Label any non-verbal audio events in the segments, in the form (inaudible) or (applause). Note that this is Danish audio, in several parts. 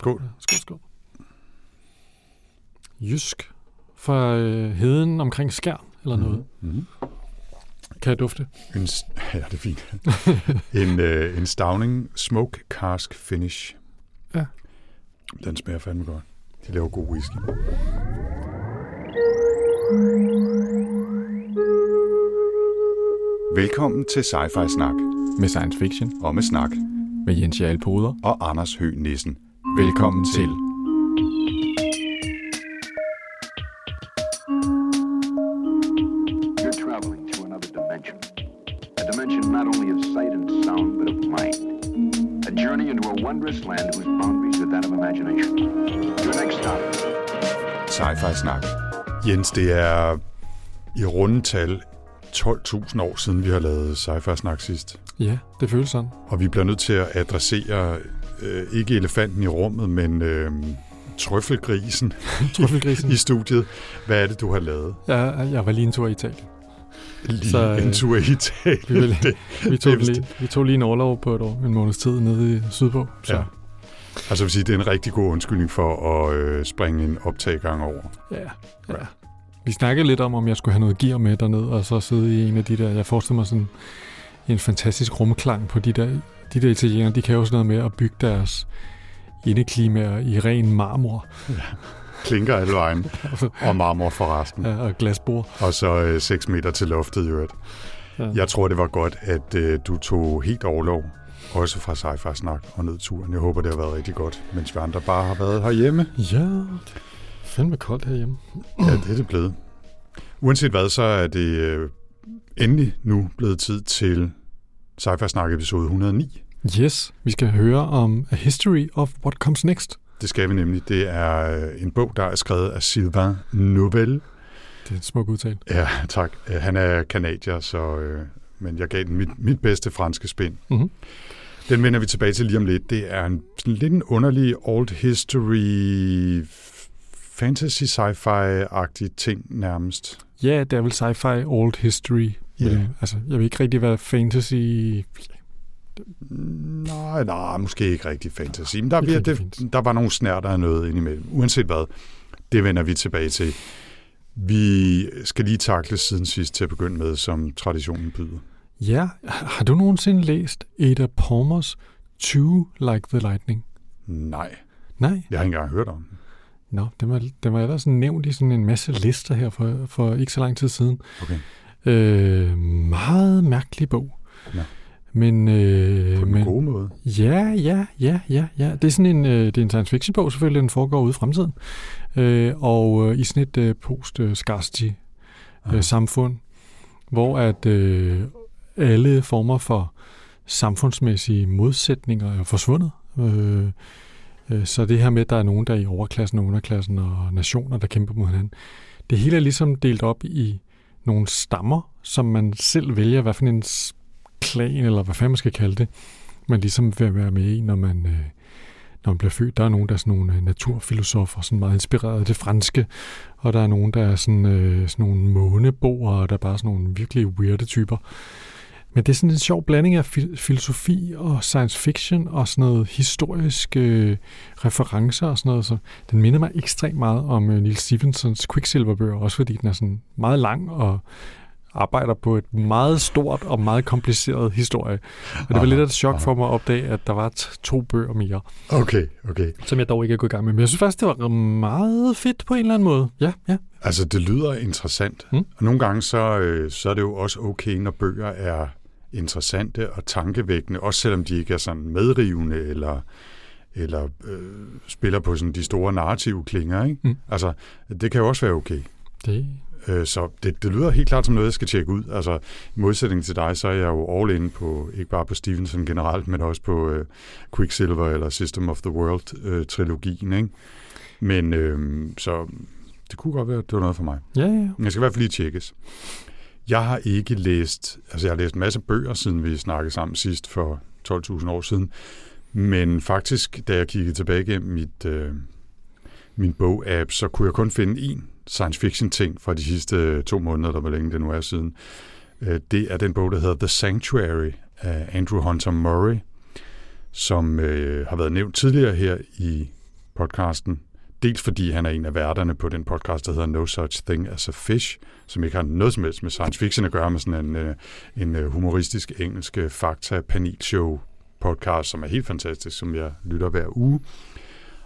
Skål. Skål, skål. Jysk fra øh, heden omkring Skjern eller noget. Mm-hmm. Kan jeg dufte? En, (laughs) ja, det er fint. en, øh, en stavning smoke cask finish. Ja. Den smager fandme godt. De laver god whisky. Velkommen til Sci-Fi Snak. Med science fiction. Og med snak. Med Jens Jarl Poder. Og Anders Høgh Nissen. Velkommen til. You're traveling to another dimension. A dimension not only of sight and sound, but of mind. A journey into a wondrous land whose boundaries are that of imagination. Your next stop. Sci-Fi Snak. Jens, det er i rundetal 12.000 år siden, vi har lavet Sci-Fi Snak sidst. Ja, det føles sådan. Og vi bliver nødt til at adressere øh, ikke elefanten i rummet, men øh, trøffelgrisen (laughs) Trøffelgrisen. i studiet. Hvad er det, du har lavet? jeg, jeg var lige en tur i Italien. Lige Så, øh, en tur i Italien. Vi, (laughs) Det- vi, tog det lige, vi tog lige en overlov på et år, en måneds tid nede i Sydpå. Så Ja. Altså vil sige, det er en rigtig god undskyldning for at øh, springe en optaggang over. ja, ja. Vi snakkede lidt om, om jeg skulle have noget gear med derned, og så sidde i en af de der, jeg forestiller mig sådan en fantastisk rumklang på de der, de der italienere, de kan jo sådan noget med at bygge deres indeklimaer i ren marmor Klinker alle vejen, og marmor for resten. ja, og glasbord. Og så øh, 6 meter til loftet i øvrigt. Ja. Jeg tror, det var godt, at øh, du tog helt overlov, også fra sci Snak og ned turen. Jeg håber, det har været rigtig godt, mens vi andre bare har været herhjemme. ja, det er fandme koldt herhjemme. Ja, det er det blevet. Uanset hvad, så er det øh, endelig nu blevet tid til Sci-Fi Snak episode 109. Yes, vi skal høre om A History of What Comes Next. Det skal vi nemlig. Det er øh, en bog, der er skrevet af Sylvain Nouvel. Det er et smukt udtale. Ja, tak. Øh, Han er kanadier, så, øh, men jeg gav den mit, mit bedste franske spænd. Mhm. Den vender vi tilbage til lige om lidt. Det er en sådan lidt en underlig old history fantasy sci-fi-agtig ting nærmest. Ja, det er vel sci-fi old history. Ja. Men, altså, jeg ved ikke rigtig, hvad fantasy... Nej, nej, måske ikke rigtig fantasy. Men der, er, rigtig det, der var nogle snærter af noget indimellem. Uanset hvad, det vender vi tilbage til. Vi skal lige takle siden sidst til at begynde med, som traditionen byder. Ja, har du nogensinde læst Ada Palmers Two Like the Lightning? Nej, Nej? jeg har ikke engang hørt om den. Nå, den var, den var ellers nævnt i sådan en masse lister her for, for ikke så lang tid siden. Okay. Øh, meget mærkelig bog. Nå. Men, øh, På den men, gode måde. Ja, ja, ja, ja, ja. Det er sådan en, øh, det er en science fiction bog selvfølgelig, den foregår ude i fremtiden. Øh, og øh, i sådan et øh, post-scarcity øh, samfund, hvor at øh, alle former for samfundsmæssige modsætninger er forsvundet. Øh, øh, så det her med, at der er nogen, der er i overklassen og underklassen og nationer, der kæmper mod hinanden, det hele er ligesom delt op i nogle stammer, som man selv vælger, hvad for en klan, eller hvad fanden man skal kalde det, man ligesom vil være med i, når man, øh, når man bliver født. Der er nogen, der er sådan nogle øh, naturfilosofer, sådan meget inspireret af det franske, og der er nogen, der er sådan, øh, sådan nogle måneboere, og der er bare sådan nogle virkelig weirde typer. Men det er sådan en sjov blanding af fil- filosofi og science fiction og sådan noget historisk øh, referencer og sådan noget. Så den minder mig ekstremt meget om øh, Neil Stephensons Quicksilver-bøger, også fordi den er sådan meget lang og arbejder på et meget stort og meget kompliceret historie. Og det var Aha, lidt af et chok aha. for mig at opdage, at der var to bøger mere, Okay, okay. som jeg dog ikke er gået i gang med. Men jeg synes faktisk, det var meget fedt på en eller anden måde. Ja, ja. Altså, det lyder interessant. Mm. Og nogle gange, så, øh, så er det jo også okay, når bøger er interessante og tankevækkende, også selvom de ikke er sådan medrivende eller, eller øh, spiller på sådan de store narrative klinger. Ikke? Mm. Altså, det kan jo også være okay. Det, Øh, så det, det lyder helt klart som noget, jeg skal tjekke ud. Altså, i modsætning til dig, så er jeg jo all in på, ikke bare på Stevenson generelt, men også på øh, Quicksilver eller System of the World-trilogien. ikke? Men øh, så det kunne godt være, at det var noget for mig. ja, ja. Men Jeg skal i hvert fald lige tjekkes. Jeg har ikke læst, altså jeg har læst en masse bøger, siden vi snakkede sammen sidst for 12.000 år siden. Men faktisk, da jeg kiggede tilbage igennem mit, øh, min bog-app, så kunne jeg kun finde én science fiction ting fra de sidste øh, to måneder, der var længe det nu er siden. Øh, det er den bog, der hedder The Sanctuary af Andrew Hunter Murray, som øh, har været nævnt tidligere her i podcasten. Dels fordi han er en af værterne på den podcast, der hedder No Such Thing as a Fish, som ikke har noget som helst med science fiction at gøre, med sådan en, øh, en øh, humoristisk engelsk øh, fakta-panelshow podcast, som er helt fantastisk, som jeg lytter hver uge.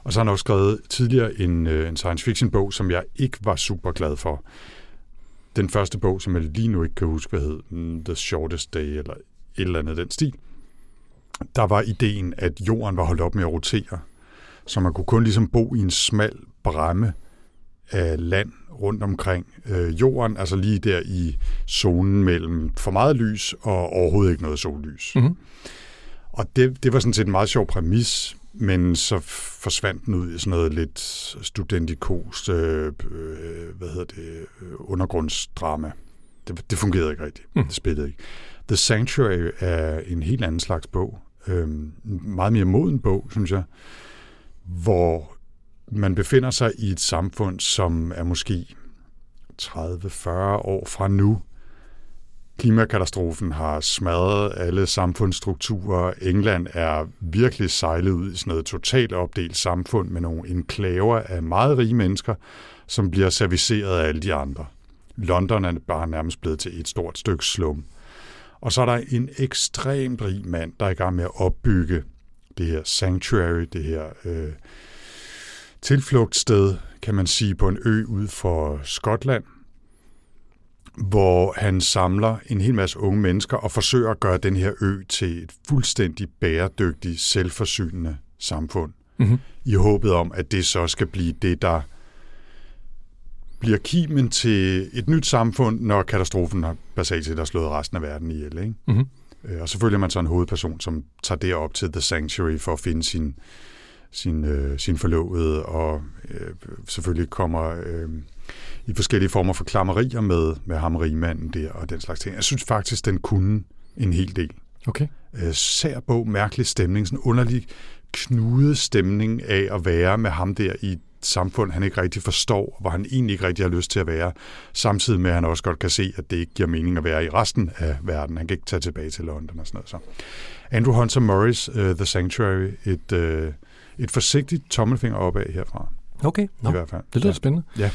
Og så har han også skrevet tidligere en, en science fiction bog, som jeg ikke var super glad for. Den første bog, som jeg lige nu ikke kan huske, hvad hed, mm, The Shortest Day, eller et eller andet den stil. Der var ideen, at jorden var holdt op med at rotere, så man kunne kun ligesom bo i en smal bræmme af land rundt omkring øh, jorden, altså lige der i zonen mellem for meget lys og overhovedet ikke noget sollys. Mm-hmm. Og det, det var sådan set en meget sjov præmis, men så forsvandt den ud i sådan noget lidt studentikost, øh, øh, hvad hedder det, øh, undergrundsdrama. Det, det fungerede ikke rigtigt. Mm. Det spillede ikke. The Sanctuary er en helt anden slags bog. Øh, meget mere moden bog, synes jeg, hvor man befinder sig i et samfund, som er måske 30-40 år fra nu, Klimakatastrofen har smadret alle samfundsstrukturer. England er virkelig sejlet ud i sådan noget totalt opdelt samfund med nogle enklaver af meget rige mennesker, som bliver serviceret af alle de andre. London er bare nærmest blevet til et stort stykke slum. Og så er der en ekstremt rig mand, der er i gang med at opbygge det her sanctuary, det her øh, tilflugtssted, kan man sige, på en ø ud for Skotland, hvor han samler en hel masse unge mennesker og forsøger at gøre den her ø til et fuldstændig bæredygtigt, selvforsynende samfund. Mm-hmm. I håbet om, at det så skal blive det, der bliver kimen til et nyt samfund, når katastrofen har basalt set har slået resten af verden ihjel. Ikke? Mm-hmm. Og så følger man så en hovedperson, som tager det op til The Sanctuary for at finde sin, sin, øh, sin forlovede, og øh, selvfølgelig kommer øh, i forskellige former for klammerier med, med ham rigmanden der og den slags ting. Jeg synes faktisk, den kunne en hel del. Okay. Øh, sær bog, mærkelig stemning, sådan underlig knudet stemning af at være med ham der i samfund, han ikke rigtig forstår, hvor han egentlig ikke rigtig har lyst til at være, samtidig med, at han også godt kan se, at det ikke giver mening at være i resten af verden. Han kan ikke tage tilbage til London og sådan noget. Så. Andrew Hunter Morris, uh, The Sanctuary, et, uh, et forsigtigt tommelfinger opad herfra. Okay, I Nå, hvert fald. det lyder Ja. spændende. Ja.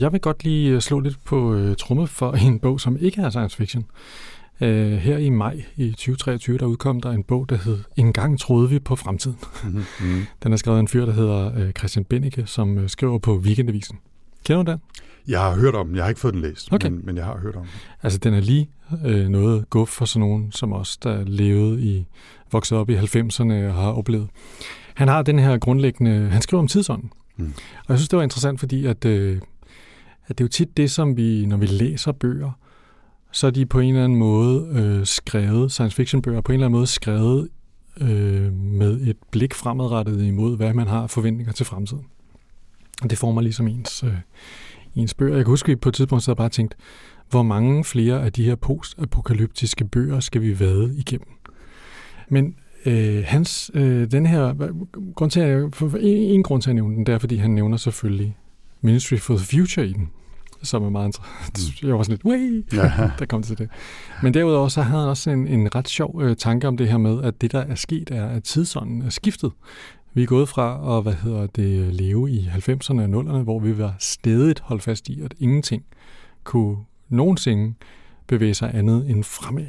Jeg vil godt lige øh, slå lidt på øh, trummet for en bog, som ikke er science fiction. Øh, her i maj i 2023, der udkom der en bog, der hed En gang troede vi på fremtiden. Mm-hmm. Mm. Den er skrevet af en fyr, der hedder øh, Christian Bennike, som øh, skriver på Weekendavisen. Kender du den? Jeg har hørt om den. Jeg har ikke fået den læst, Okay. men, men jeg har hørt om den. Altså, den er lige øh, noget guf for sådan nogen som os, der levede i, voksede op i 90'erne og har oplevet. Han har den her grundlæggende, han skriver om tidsånden. Mm. Og jeg synes, det var interessant, fordi at, øh, at det er jo tit det, som vi, når vi læser bøger, så er de på en eller anden måde øh, skrevet, science fiction bøger, på en eller anden måde skrevet øh, med et blik fremadrettet imod, hvad man har forventninger til fremtiden. Og det former ligesom ens, øh, ens bøger. Jeg kan huske, at vi på et tidspunkt så og bare tænkt, hvor mange flere af de her postapokalyptiske bøger skal vi vade igennem. Men øh, hans, øh, den her, grund til, at jeg, for, for en, en grund til at nævne den, det er, fordi han nævner selvfølgelig Ministry for the Future i den, som er meget. (laughs) Jeg var sådan lidt, Way! Ja. (laughs) der kom til det. Men derudover så havde han også en, en ret sjov øh, tanke om det her med, at det, der er sket, er, at tidsånden er skiftet. Vi er gået fra at hvad hedder det, leve i 90'erne og 0'erne, hvor vi var stedigt holdt fast i, at ingenting kunne nogensinde bevæge sig andet end fremad.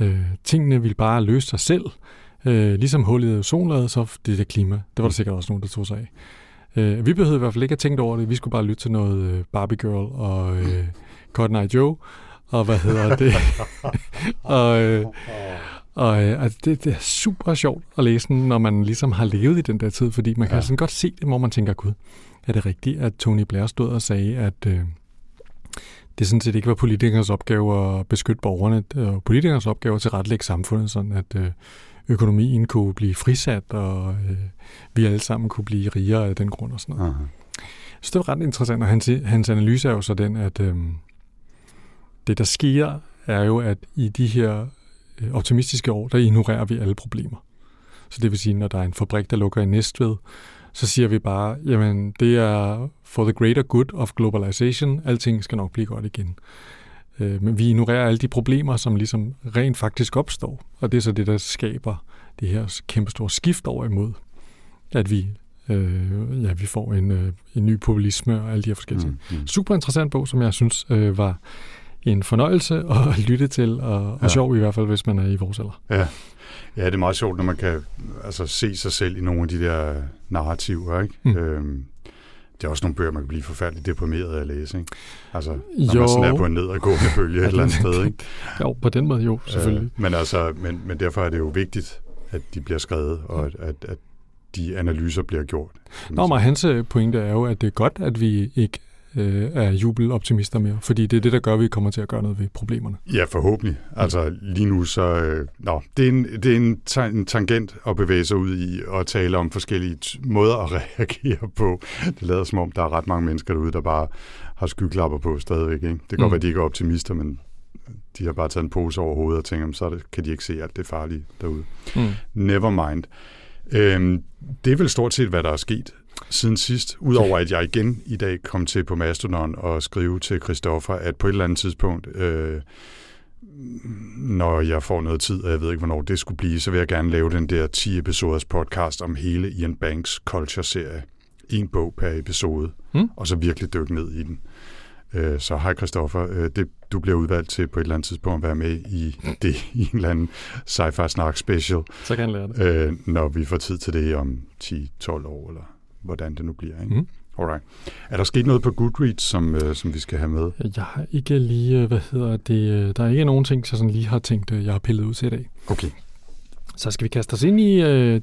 Øh, tingene ville bare løse sig selv. Øh, ligesom hullet i ozonlaget, så det der klima. Det var der sikkert også nogen, der tog sig af. Øh, vi behøvede i hvert fald ikke at tænke over det. Vi skulle bare lytte til noget øh, Barbie Girl og øh, (laughs) Cotton Eye Joe. Og hvad hedder det? (laughs) og øh, og øh, altså, det, det er super sjovt at læse den, når man ligesom har levet i den der tid, fordi man kan Ja. ja. sådan godt se det, hvor man tænker, gud, er det rigtigt, at Tony Blair stod og sagde, at øh, det sådan set ikke var politikernes opgave at beskytte borgerne, og politikernes opgave at tilrettelægge samfundet, sådan at øh, økonomien kunne blive frisat, og øh, vi alle sammen kunne blive rigere af den grund og sådan noget. Aha. Så det var ret interessant, og hans, hans analyse er jo så den, at øhm, det, der sker, er jo, at i de her øh, optimistiske år, der ignorerer vi alle problemer. Så det vil sige, når der er en fabrik, der lukker i Næstved, så siger vi bare, jamen det er for the greater good of globalization, alting skal nok blive godt igen. Øh, men vi ignorerer alle de problemer, som ligesom rent faktisk opstår, og det er så det, der skaber det her kæmpe store skift over imod, at vi øh, ja, vi får en, øh, en ny populisme og alle de her forskellige ting. Mm, mm. Super interessant bog, som jeg synes øh, var en fornøjelse (laughs) at lytte til, og, og Ja. sjov i hvert fald, hvis man er i vores alder. Ja. ja, det er meget sjovt, når man kan altså, se sig selv i nogle af de der narrativer. Ikke? Mm. Øhm, det er også nogle bøger, man kan blive forfærdeligt deprimeret af at læse. Ikke? Altså, når Jo. man sådan er på en nedadgående bølge et (laughs) eller andet sted. Ikke? Jo, på den måde jo, selvfølgelig. Øh, men, altså, men, men derfor er det jo vigtigt, at de bliver skrevet, og at, at, at de analyser bliver gjort. Nå, men hans øh, pointe er jo, at det er godt, at vi ikke øh, er jubeloptimister mere, fordi det er det, der gør, at vi kommer til at gøre noget ved problemerne. Ja, forhåbentlig. Altså lige nu så... Øh, nå, det er, en, det er en, ta- en tangent at bevæge sig ud i og tale om forskellige t- måder at (laughs) reagere på. Det lader som om, der er ret mange mennesker derude, der bare har skyklapper på stadigvæk. Ikke? Det kan godt Mm. være, at de ikke er optimister, men de har bare taget en pose over hovedet og tænker, "Jamen, så kan de ikke se alt det farlige derude. Mm. Never mind. Øhm, det er vel stort set, hvad der er sket siden sidst. Udover at jeg igen i dag kom til på Mastodon og skrive til Christoffer, at på et eller andet tidspunkt, øh, når jeg får noget tid, og jeg ved ikke, hvornår det skulle blive, så vil jeg gerne lave den der 10-episoders podcast om hele Ian Banks Culture-serie. En bog per episode, Mm. og så virkelig dykke ned i den. Øh, Så hej Christoffer, øh, det, du bliver udvalgt til på et eller andet tidspunkt at være med i det (laughs) i en eller anden sci-fi snak special, Så kan han lære det. øh, når vi får tid til det om 10-12 år, eller hvordan det nu bliver. Ikke? Mm. Alright. Er der sket noget på Goodreads, som, øh, som vi skal have med? Jeg har ikke lige, øh, hvad hedder det, øh, der er ikke nogen ting, jeg sådan lige har tænkt, øh, jeg har pillet ud til i dag. Okay. Så skal vi kaste os ind i øh,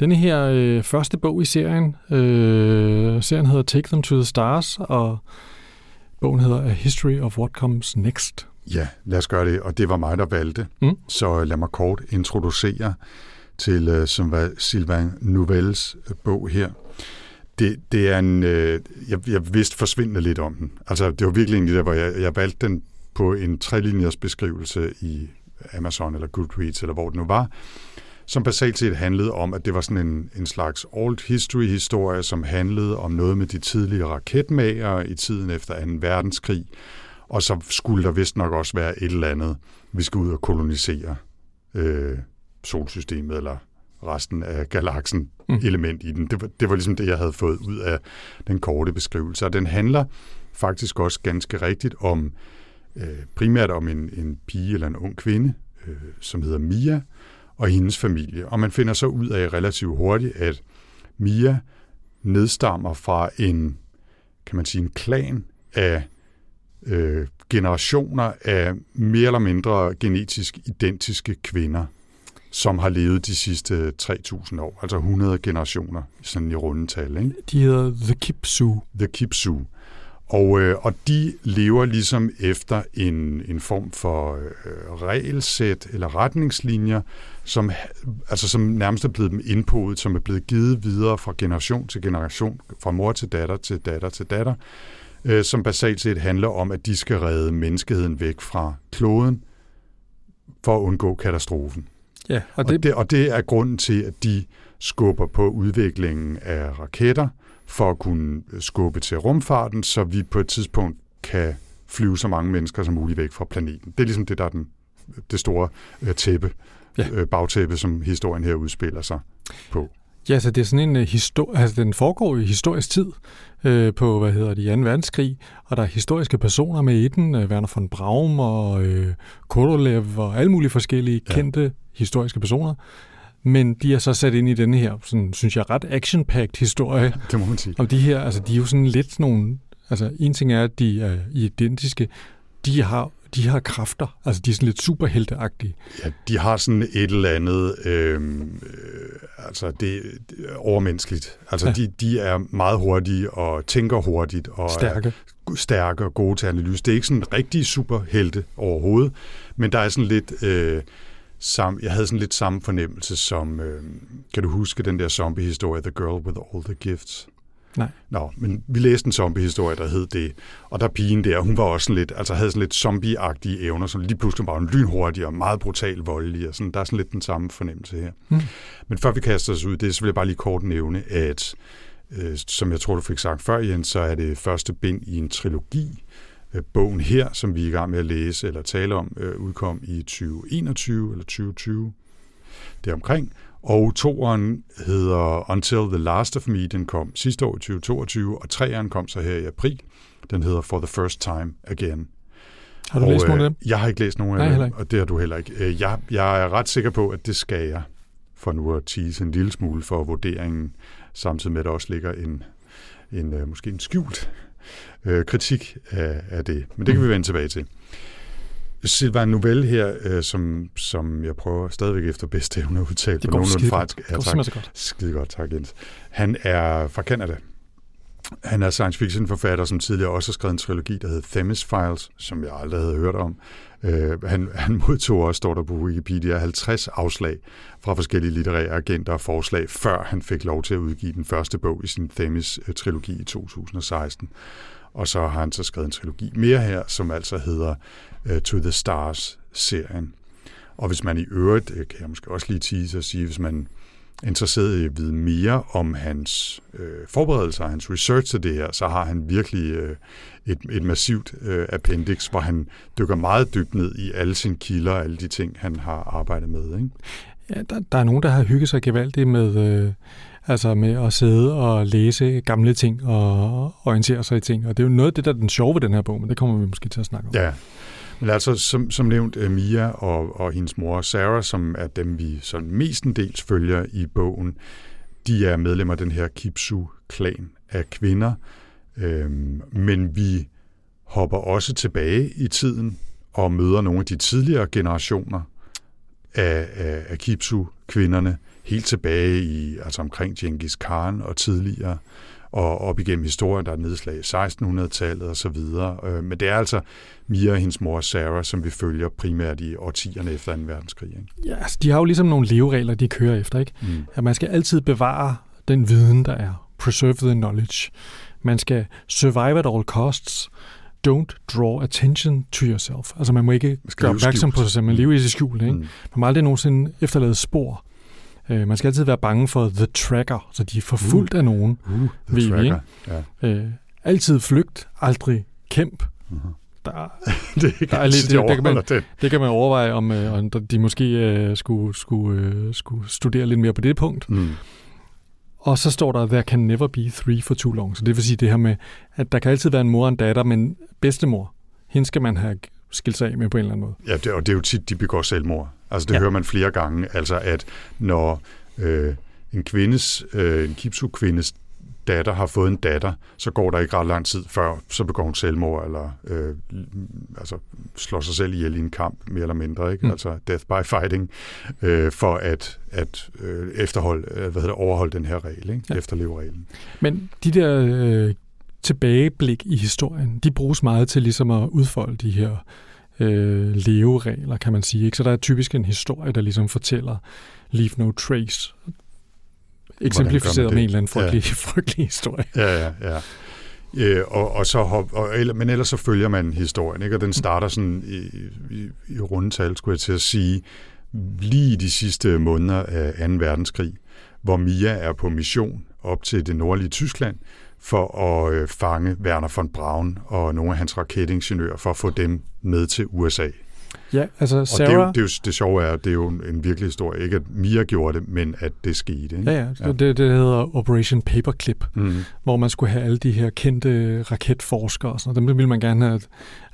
denne her øh, første bog i serien. Øh, serien hedder Take Them to the Stars, og bogen hedder A History of What Comes Next. Ja, lad os gøre det, og det var mig, der valgte. Mm. Så lad mig kort introducere til øh, som var Sylvain Nouvelles bog her. Det, det er en, øh, jeg, jeg vidste forsvindende lidt om den. Altså, det var virkelig en der, hvor jeg, jeg valgte den på en trelinjers beskrivelse i Amazon eller Goodreads, eller hvor det nu var, som basalt set handlede om, at det var sådan en, en slags old history-historie, som handlede om noget med de tidligere raketmager i tiden efter 2. verdenskrig, og så skulle der vist nok også være et eller andet, vi skal ud og kolonisere øh, solsystemet eller resten af galaksen Mm. element i den. Det var, det var ligesom det, jeg havde fået ud af den korte beskrivelse. Og den handler faktisk også ganske rigtigt om øh, primært om en, en pige eller en ung kvinde, øh, som hedder Mia, og hendes familie. Og man finder så ud af relativt hurtigt, at Mia nedstammer fra en, kan man sige, en klan af øh, generationer af mere eller mindre genetisk identiske kvinder, som har levet de sidste 3.000 år, altså 100 generationer, sådan i rundetal. Ikke? De hedder The Kipsu. The Kipsu. Og, øh, og de lever ligesom efter en, en form for øh, regelsæt eller retningslinjer, som, altså, som nærmest er blevet dem indpodet, som er blevet givet videre fra generation til generation, fra mor til datter til datter til datter, øh, som basalt set handler om, at de skal redde menneskeheden væk fra kloden for at undgå katastrofen. Ja, og Og det, det, og det er grunden til, at de skubber på udviklingen af raketter, for at kunne skubbe til rumfarten, så vi på et tidspunkt kan flyve så mange mennesker som muligt væk fra planeten. Det er ligesom det, der er den, det store øh, tæppe, Ja. ja. øh, bagtæppe, som historien her udspiller sig på. Ja, så det er sådan en uh, histor- altså den foregår i historisk tid øh, på, hvad hedder det, 2. verdenskrig, og der er historiske personer med i den, øh, Werner von Braun og øh, Korolev og alle mulige forskellige Ja. kendte historiske personer. Men de er så sat ind i denne her, sådan, synes jeg, ret action-packed historie (laughs) Det må man sige. om de her, altså de er jo sådan lidt nogle, altså en ting er, at de er identiske, de har, de har kræfter, altså de er sådan lidt superhelteagtige. Ja, de har sådan et eller andet, øh, øh, altså det, det er overmenneskeligt. Altså Ja. de, de er meget hurtige og tænker hurtigt og Stærke. er stærke og gode til analyse. Det er ikke sådan rigtig superhelte overhovedet, men der er sådan lidt... Øh, sam, jeg havde sådan lidt samme fornemmelse som, øh, kan du huske den der zombie-historie, The Girl with All the Gifts? Nej. Nå, men vi læste en zombie-historie, der hed det, og der pigen der, hun var også sådan lidt, altså havde sådan lidt zombie-agtige evner, så lige pludselig var hun lynhurtig og meget brutal voldelig, og sådan, der er sådan lidt den samme fornemmelse her. Mm. Men før vi kaster os ud det, så vil jeg bare lige kort nævne, at øh, som jeg tror, du fik sagt før, Jens, så er det første bind i en trilogi. Øh, Bogen her, som vi er i gang med at læse eller tale om, øh, udkom i 2021 eller 2020 deromkring. Og toeren hedder Until the Last of Me, den kom sidste år i 2022, og treeren kom så her i april. Den hedder For the First Time Again. Har du og, læst nogle af øh, dem? Jeg har ikke læst nogen Nej, af heller dem, ikke. og det har du heller ikke. Øh, Jeg, jeg er ret sikker på, at det skal jeg, for nu at tease en lille smule for vurderingen, samtidig med, at der også ligger en, en øh, måske en skjult øh, kritik af, af det. Men det kan vi vende tilbage til. Sylvain Novelle her, øh, som, som jeg prøver stadigvæk efter bedste evne at udtale Det på nogenlunde fransk. Det Ja, går så godt. Skide godt, tak Jens. Han er fra Canada. Han er science fiction forfatter, som tidligere også har skrevet en trilogi, der hedder Themis Files, som jeg aldrig havde hørt om. Uh, han, han modtog også, står der på Wikipedia, 50 afslag fra forskellige litterære agenter og forslag, før han fik lov til at udgive den første bog i sin Themis-trilogi i 2016. Og så har han så skrevet en trilogi mere her, som altså hedder To the Stars-serien. Og hvis man i øvrigt, det kan jeg måske også lige tease og sige, hvis man er interesseret i at vide mere om hans øh, forberedelser, hans research til det her, så har han virkelig øh, et, et massivt øh, appendix, hvor han dykker meget dybt ned i alle sine kilder og alle de ting, han har arbejdet med. Ikke? Ja, der, der er nogen, der har hygget sig gevaldigt med, øh, altså med at sidde og læse gamle ting og orientere sig i ting. Og det er jo noget af det, der er den sjove ved den her bog, men det kommer vi måske til at snakke om. Ja, men altså som, som nævnt, øh, Mia og, og hendes mor Sarah, som er dem, vi sådan mestendels følger i bogen, de er medlemmer af den her Kipsu-klan af kvinder, øhm, men vi hopper også tilbage i tiden og møder nogle af de tidligere generationer af, af, af Kipsu-kvinderne, helt tilbage i, altså omkring Genghis Khan og tidligere, og op igennem historien, der er nedslag i 1600-tallet og så videre. Øh, Men det er altså Mia og hendes mor Sarah, som vi følger primært i årtierne efter 2. verdenskrig. Ikke? Ja, altså, de har jo ligesom nogle leveregler, de kører efter, ikke? Mm. At man skal altid bevare den viden, der er. Preserve the knowledge. Man skal survive at all costs. Don't draw attention to yourself. Altså man må ikke skal gøre opmærksom på sig selv, man lever i sit skjul. Ikke? Mm. Man må aldrig nogensinde efterlade spor. Øh, man skal altid være bange for the tracker, så de er forfulgt af nogen. Uh, the Ved tracker. Ja. Øh, altid flygt, aldrig kæmp. Uh-huh. Der, (laughs) det ikke Der er altid, lidt- de det- det kan man- den. det kan man overveje, om, øh, om de måske øh, skulle, skulle, øh, skulle studere lidt mere på det punkt. Mm. Og så står der, there can never be three for too long. Så det vil sige det her med, at der kan altid være en mor og en datter, men bedstemor, hende skal man have skilt sig af med på en eller anden måde. Ja, det, og det er jo tit, de begår selvmord. Altså det Ja. hører man flere gange, altså at når øh, en kvindes, øh, en kipsu-kvindes datter har fået en datter, så går der ikke ret lang tid før, så begår hun selvmord, eller øh, altså slår sig selv ihjel i en kamp, mere eller mindre, ikke? Mm. Altså death by fighting, øh, for at, at øh, efterholde, øh, hvad hedder overholde den her regel, ikke? Ja. efterleve reglen. Men de der øh, tilbageblik i historien, de bruges meget til ligesom at udfolde de her øh, leveregler, kan man sige. Ikke? Så der er typisk en historie, der ligesom fortæller leave no trace. Eksemplificeret med en eller anden frygtelig, ja. (laughs) frygtelig historie. Ja, ja, ja. Øh, og, og så hop, og, eller, men ellers så følger man historien, ikke? og den starter sådan i, i, i rundetal, skulle jeg til at sige, lige i de sidste måneder af 2. verdenskrig, hvor Mia er på mission op til det nordlige Tyskland for at øh, fange Werner von Braun og nogle af hans raketingeniører for at få dem med til USA. Ja, altså Og Sarah... det, er jo, det, er jo, det sjove er, at det er jo en virkelig historie. Ikke at Mia gjorde det, men at det skete. Ikke? Ja, ja. Det, det, det hedder Operation Paperclip, Mm. hvor man skulle have alle de her kendte raketforskere og sådan. Dem ville man gerne have...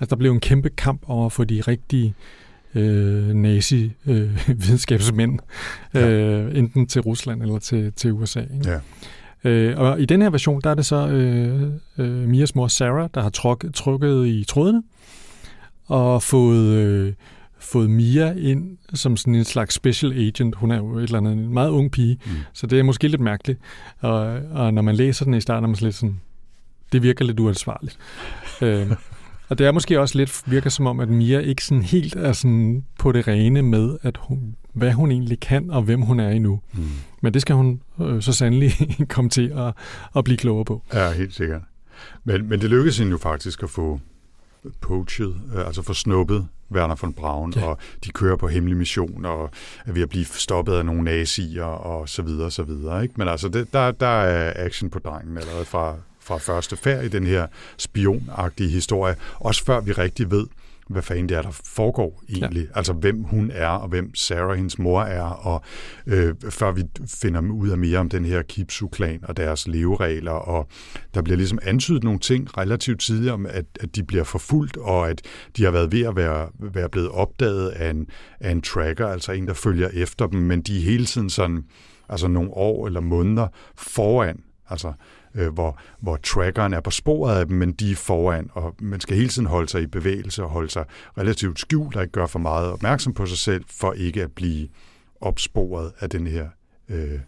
Altså, der blev en kæmpe kamp over at få de rigtige øh, nazi-videnskabsmænd, øh, (laughs) Ja. øh, enten til Rusland eller til, til USA. Ikke? Ja. Øh, og i den her version, der er det så øh, øh, Mias mor Sarah, der har truk, trukket i trådene og fået, øh, fået Mia ind som sådan en slags special agent. Hun er jo et eller andet, en meget ung pige, Mm. så det er måske lidt mærkeligt. Og, og når man læser den i starten, er man sådan lidt sådan, det virker lidt uansvarligt. øh, (laughs) og det er måske også lidt, virker som om, at Mia ikke sådan helt er sådan på det rene med, at hun, hvad hun egentlig kan, og hvem hun er endnu. Mm. Men det skal hun øh, så sandelig (laughs) komme til at, at blive klogere på. Ja, helt sikkert. Men, men det lykkedes hende jo faktisk at få poachet, øh, altså få snuppet Werner von Braun, Ja. og de kører på hemmelig mission, og er ved at blive stoppet af nogle nazier, og så videre, så videre. Ikke? Men altså, det, der, der er action på drengen allerede fra, fra første færd i den her spionagtige historie, også før vi rigtig ved, hvad fanden det er, der foregår egentlig. Ja. Altså hvem hun er, og hvem Sarah, hendes mor er, og øh, før vi finder ud af mere om den her Kipsu-klan og deres leveregler, og der bliver ligesom antydet nogle ting relativt tidligere om, at, at de bliver forfulgt, og at de har været ved at være, være blevet opdaget af en, af en tracker, altså en, der følger efter dem, men de er hele tiden sådan, altså nogle år eller måneder foran, altså øh, hvor, hvor trackeren er på sporet af dem, men de er foran, og man skal hele tiden holde sig i bevægelse og holde sig relativt skjult og ikke gøre for meget opmærksom på sig selv, for ikke at blive opsporet af den her øh,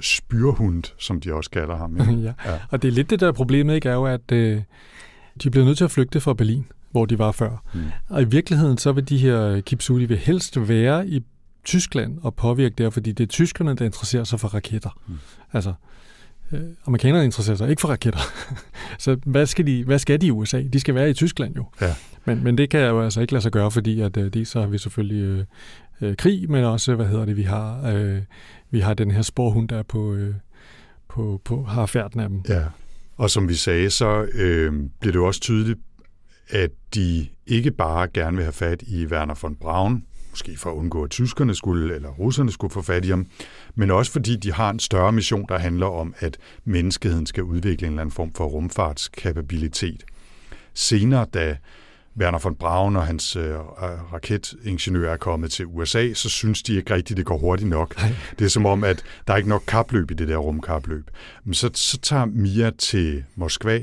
spyrhund, som de også kalder ham. Ja. (laughs) ja. ja, og det er lidt det der problemet, ikke, er jo, at øh, de bliver nødt til at flygte fra Berlin, hvor de var før. Mm. Og i virkeligheden, så vil de her Kipsudi vil helst være i Tyskland og påvirke der, fordi det er tyskerne, der interesserer sig for raketter. Mm. Altså, øh, amerikanerne interesserer sig ikke for raketter. (laughs) så hvad skal, de, hvad skal de i USA? De skal være i Tyskland jo. Ja. Men, men det kan jeg jo altså ikke lade sig gøre, fordi at øh, det så har vi selvfølgelig øh, øh, krig, men også, hvad hedder det, vi har, øh, vi har den her sporhund, der er på, øh, på, på har færden af dem. Ja. Og som vi sagde, så øh, bliver det jo også tydeligt, at de ikke bare gerne vil have fat i Werner von Braun, måske for at undgå, at tyskerne skulle, eller russerne skulle få fat i ham, men også fordi de har en større mission, der handler om, at menneskeheden skal udvikle en eller anden form for rumfartskapabilitet. Senere, da Werner von Braun og hans øh, raketingeniør er kommet til USA, så synes de ikke rigtigt, det går hurtigt nok. Nej. Det er som om, at der er ikke nok kapløb i det der rumkapløb. Men så, så tager Mia til Moskva,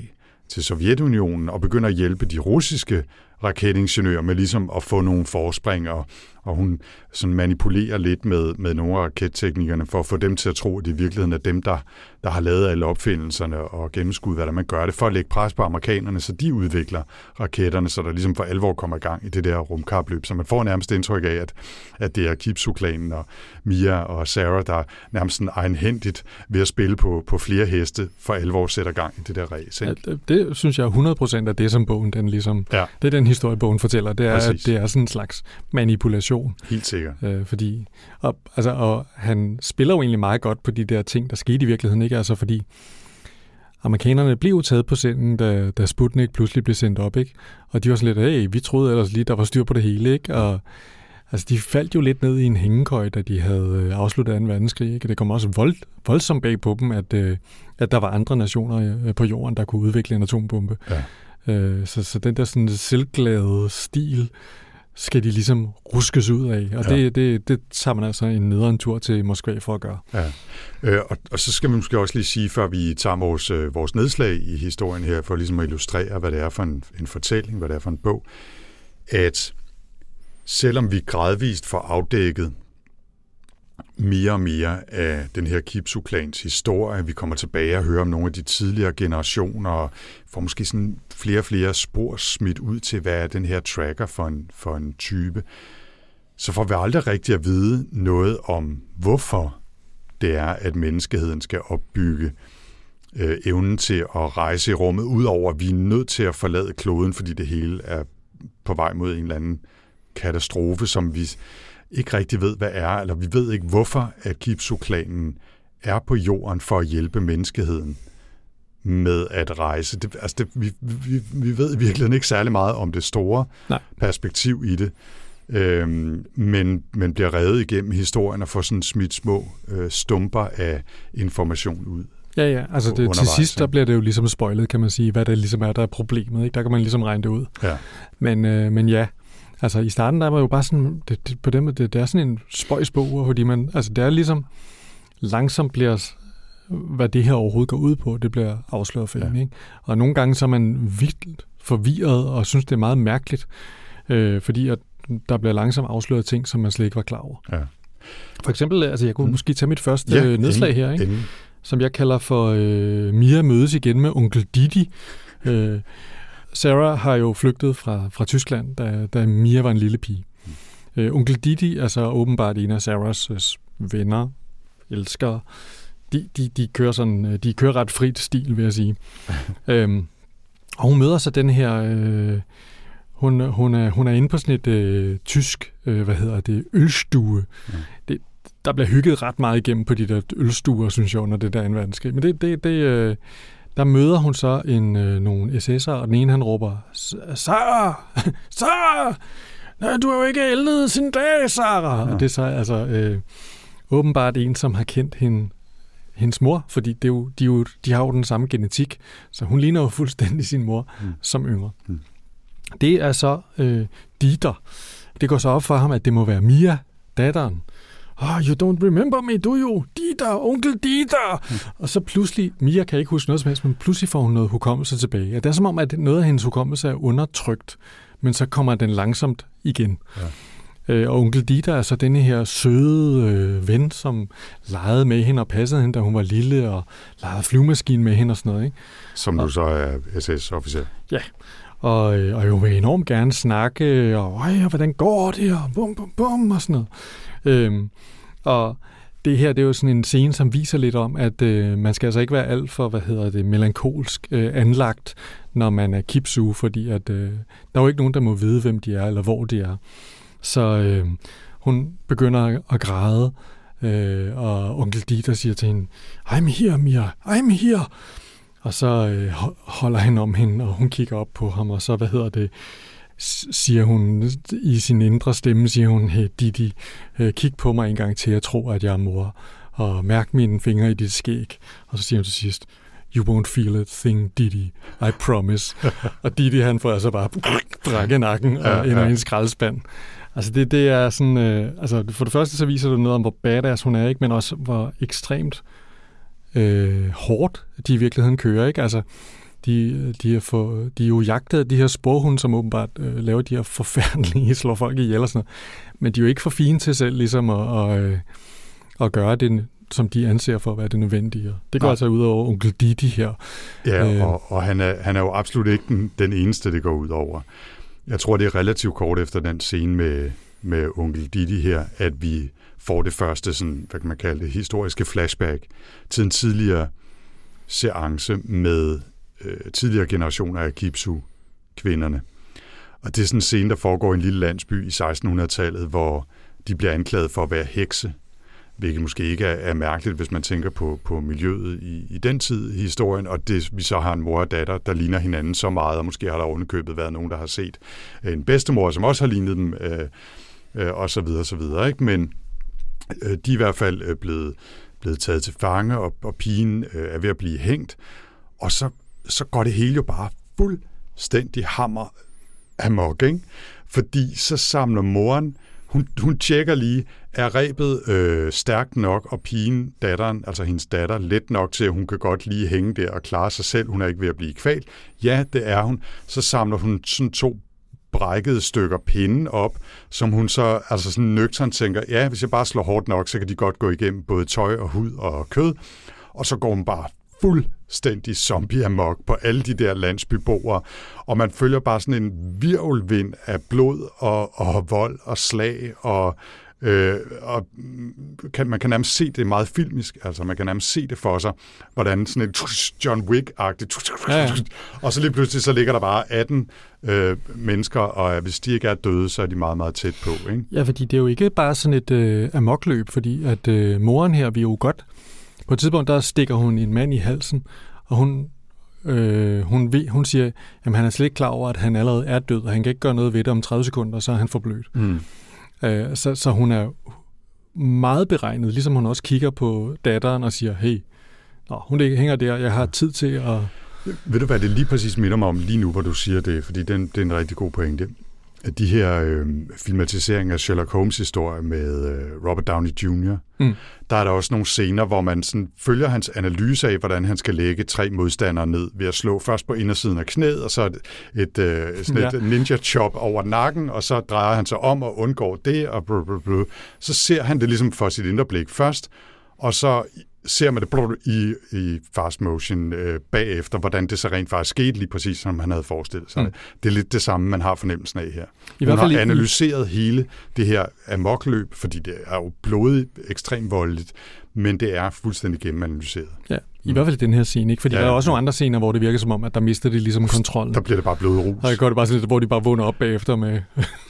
til Sovjetunionen, og begynder at hjælpe de russiske raketingeniører med ligesom at få nogle forspring og og hun sådan manipulerer lidt med, med nogle af raketteknikerne for at få dem til at tro, at det i virkeligheden er dem, der, der har lavet alle opfindelserne og gennemskud, hvad der man gør det, for at lægge pres på amerikanerne, så de udvikler raketterne, så der ligesom for alvor kommer i gang i det der rumkapløb. Så man får nærmest indtryk af, at, at det er Kipsu-klanen og Mia og Sarah, der nærmest sådan egenhændigt ved at spille på, på flere heste, for alvor sætter gang i det der race. Ja, det, det, synes jeg 100% er det, som bogen den ligesom, ja. det er den historie, bogen fortæller. Det er, at det er sådan en slags manipulation situation. Helt sikkert. Øh, fordi, og, altså, og han spiller jo egentlig meget godt på de der ting, der skete i virkeligheden, ikke? Altså fordi amerikanerne blev jo taget på senden, da, da Sputnik pludselig blev sendt op, ikke? Og de var sådan lidt, hey, vi troede ellers lige, der var styr på det hele, ikke? Og altså, de faldt jo lidt ned i en hængekøj, da de havde øh, afsluttet 2. verdenskrig, ikke? Det kom også vold, voldsomt bag på dem, at, øh, at der var andre nationer øh, på jorden, der kunne udvikle en atombombe. Ja. Så, så den der sådan selvglade stil, skal de ligesom ruskes ud af. Og ja. det, det, det tager man altså en nederen tur til Moskva for at gøre. Ja. Øh, og, og så skal man måske også lige sige, før vi tager vores, øh, vores nedslag i historien her, for ligesom at illustrere, hvad det er for en, en fortælling, hvad det er for en bog, at selvom vi gradvist får afdækket mere og mere af den her Kipsu-klans historie. Vi kommer tilbage og hører om nogle af de tidligere generationer, og får måske sådan flere og flere spor smidt ud til, hvad er den her tracker for en, for en type. Så får vi aldrig rigtig at vide noget om, hvorfor det er, at menneskeheden skal opbygge øh, evnen til at rejse i rummet, udover at vi er nødt til at forlade kloden, fordi det hele er på vej mod en eller anden katastrofe, som vi ikke rigtig ved, hvad er, eller vi ved ikke, hvorfor at Kipsu-klanen er på jorden for at hjælpe menneskeheden med at rejse. Det, altså det, vi, vi, vi ved virkelig ikke særlig meget om det store Nej. perspektiv i det, øhm, men, men bliver revet igennem historien og får sådan smidt små øh, stumper af information ud. Ja, ja. Altså det, til sidst, der bliver det jo ligesom spoilet, kan man sige, hvad det ligesom er, der er problemet. Ikke? Der kan man ligesom regne det ud. Ja. Men, øh, men ja, Altså i starten der var jo bare sådan, det, det, på dem, det, det er sådan en spøjsbog, fordi man, altså det er ligesom langsomt bliver, hvad det her overhovedet går ud på, det bliver afsløret for ja. en, ikke? Og nogle gange så er man vildt forvirret og synes, det er meget mærkeligt, øh, fordi at der bliver langsomt afsløret ting, som man slet ikke var klar over. Ja. For eksempel, altså jeg kunne mm. måske tage mit første ja, nedslag inden, her, ikke? Inden. som jeg kalder for øh, Mia mødes igen med onkel Didi. Øh, Sarah har jo flygtet fra, fra Tyskland, da, da Mia var en lille pige. Mm. Uh, onkel Didi er så åbenbart en af Sarahs uh, venner, elskere. De, de, de, kører sådan, uh, de kører ret frit stil, vil jeg sige. um, (laughs) og hun møder så den her... Uh, hun, hun, er, hun er inde på sådan et uh, tysk, uh, hvad hedder det, ølstue. Mm. Det, der bliver hygget ret meget igennem på de der ølstuer, synes jeg, under det der 2. verdenskrig. Men det, det, det, uh, der møder hun så en, øh, nogle SS'er, og den ene han råber, Sarah! Sarah! (laughs) Nej, du har jo ikke ældet sin dag, Sarah! Ja. Og det er så altså øh, åbenbart en, som har kendt hende, hendes mor, fordi det er jo, de, er jo, de har jo den samme genetik, så hun ligner jo fuldstændig sin mor mm. som yngre. Mm. Det er så øh, Dieter. Det går så op for ham, at det må være Mia, datteren, oh, you don't remember me, do you? Dieter, onkel Dieter! Mm. Og så pludselig, Mia kan ikke huske noget som helst, men pludselig får hun noget hukommelse tilbage. Ja, det er som om, at noget af hendes hukommelse er undertrykt, men så kommer den langsomt igen. Ja. Øh, og onkel Dieter er så denne her søde øh, ven, som legede med hende og passede hende, da hun var lille, og legede flyvemaskine med hende og sådan noget. Ikke? Som og, du så er SS-officer. Ja, og, øh, og jo vil enormt gerne snakke, og Ej, hvordan går det, og bum, bum, bum, og sådan noget. Øhm, og det her det er jo sådan en scene, som viser lidt om, at øh, man skal altså ikke være alt for, hvad hedder det, melankolsk øh, anlagt, når man er kipsu, fordi at, øh, der er jo ikke nogen, der må vide, hvem de er, eller hvor de er. Så øh, hun begynder at græde, øh, og onkel Dieter siger til hende, I'm here, Mia, I'm here. Og så øh, holder han om hende, og hun kigger op på ham, og så, hvad hedder det, siger hun i sin indre stemme, siger hun, hey Didi, øh, kig på mig en gang til, jeg tror, at jeg er mor, og mærk mine fingre i dit skæg. Og så siger hun til sidst, you won't feel a thing, Didi, I promise. og Didi, han får altså bare bræk i nakken og ender i en skraldespand. Altså det, det er sådan, øh, altså for det første så viser det noget om, hvor badass hun er, ikke? men også hvor ekstremt øh, hårdt de i virkeligheden kører. Ikke? Altså, de, de, er for, de er jo jagtet af de her sporhunde, som åbenbart øh, laver de her forfærdelige, (laughs) slår folk ihjel og sådan noget. Men de er jo ikke for fine til selv ligesom at, at, øh, at gøre det, som de anser for at være det nødvendige. Det går Nej. altså ud over onkel Didi her. Ja, øh, og, og han, er, han er jo absolut ikke den, den eneste, det går ud over. Jeg tror, det er relativt kort efter den scene med, med onkel Didi her, at vi får det første, sådan, hvad kan man kalde det, historiske flashback til en tidligere seance med øh, tidligere generationer af Kipsu-kvinderne. Og det er sådan en scene, der foregår i en lille landsby i 1600-tallet, hvor de bliver anklaget for at være hekse, hvilket måske ikke er, er mærkeligt, hvis man tænker på, på miljøet i, i den tid i historien, og det, vi så har en mor og datter, der ligner hinanden så meget, og måske har der ovenikøbet været nogen, der har set en bedstemor, som også har lignet dem, øh, øh, og så videre, så videre. Ikke? Men øh, de er i hvert fald øh, blevet, blevet taget til fange, og, og pigen øh, er ved at blive hængt, og så så går det hele jo bare fuldstændig hammer amok, ikke? Fordi så samler moren, hun, hun tjekker lige, er rebet øh, stærkt nok, og pigen, datteren, altså hendes datter, let nok til, at hun kan godt lige hænge der og klare sig selv. Hun er ikke ved at blive kvalt. Ja, det er hun. Så samler hun sådan to brækkede stykker pinde op, som hun så altså sådan nøgteren tænker, ja, hvis jeg bare slår hårdt nok, så kan de godt gå igennem både tøj og hud og kød. Og så går hun bare fuld fuldstændig zombie-amok på alle de der landsbyboere, og man følger bare sådan en virvelvind af blod og, og vold og slag og Øh, og kan, man kan nærmest se det meget filmisk, altså man kan nærmest se det for sig, hvordan sådan en John Wick-agtigt, ja, ja. og så lige pludselig så ligger der bare 18 øh, mennesker, og hvis de ikke er døde, så er de meget, meget tæt på. Ikke? Ja, fordi det er jo ikke bare sådan et øh, amokløb, fordi at øh, moren her, vi jo godt på et tidspunkt, der stikker hun en mand i halsen, og hun, øh, hun, ved, hun siger, at han er slet ikke klar over, at han allerede er død, og han kan ikke gøre noget ved det om 30 sekunder, så er han forblødt. Mm. Øh, så, så hun er meget beregnet, ligesom hun også kigger på datteren og siger, hey, nå, hun hænger der, jeg har tid til at... Ved du, hvad det lige præcis minder mig om lige nu, hvor du siger det? Fordi det, det er en rigtig god pointe de her øh, filmatiseringer af Sherlock Holmes historie med øh, Robert Downey Jr., mm. der er der også nogle scener, hvor man sådan følger hans analyse af, hvordan han skal lægge tre modstandere ned ved at slå først på indersiden af knæet, og så et, et, øh, sådan ja. et ninja chop over nakken, og så drejer han sig om og undgår det, og blah, blah, blah. så ser han det ligesom for sit indre blik først, og så ser man det i, i fast motion øh, bagefter, hvordan det så rent faktisk skete lige præcis, som han havde forestillet sig. Mm. Det er lidt det samme, man har fornemmelsen af her. I fald har analyseret i... hele det her amokløb, fordi det er jo blodigt, ekstremt voldeligt, men det er fuldstændig gennemanalyseret. Ja, I hvert fald den her scene, ikke? Fordi Ja, ja, der er også ja. nogle andre scener, hvor det virker som om, at der mister de ligesom kontrollen. Der bliver det bare blodrus. Og jeg går det bare sådan lidt, hvor de bare vågner op bagefter med...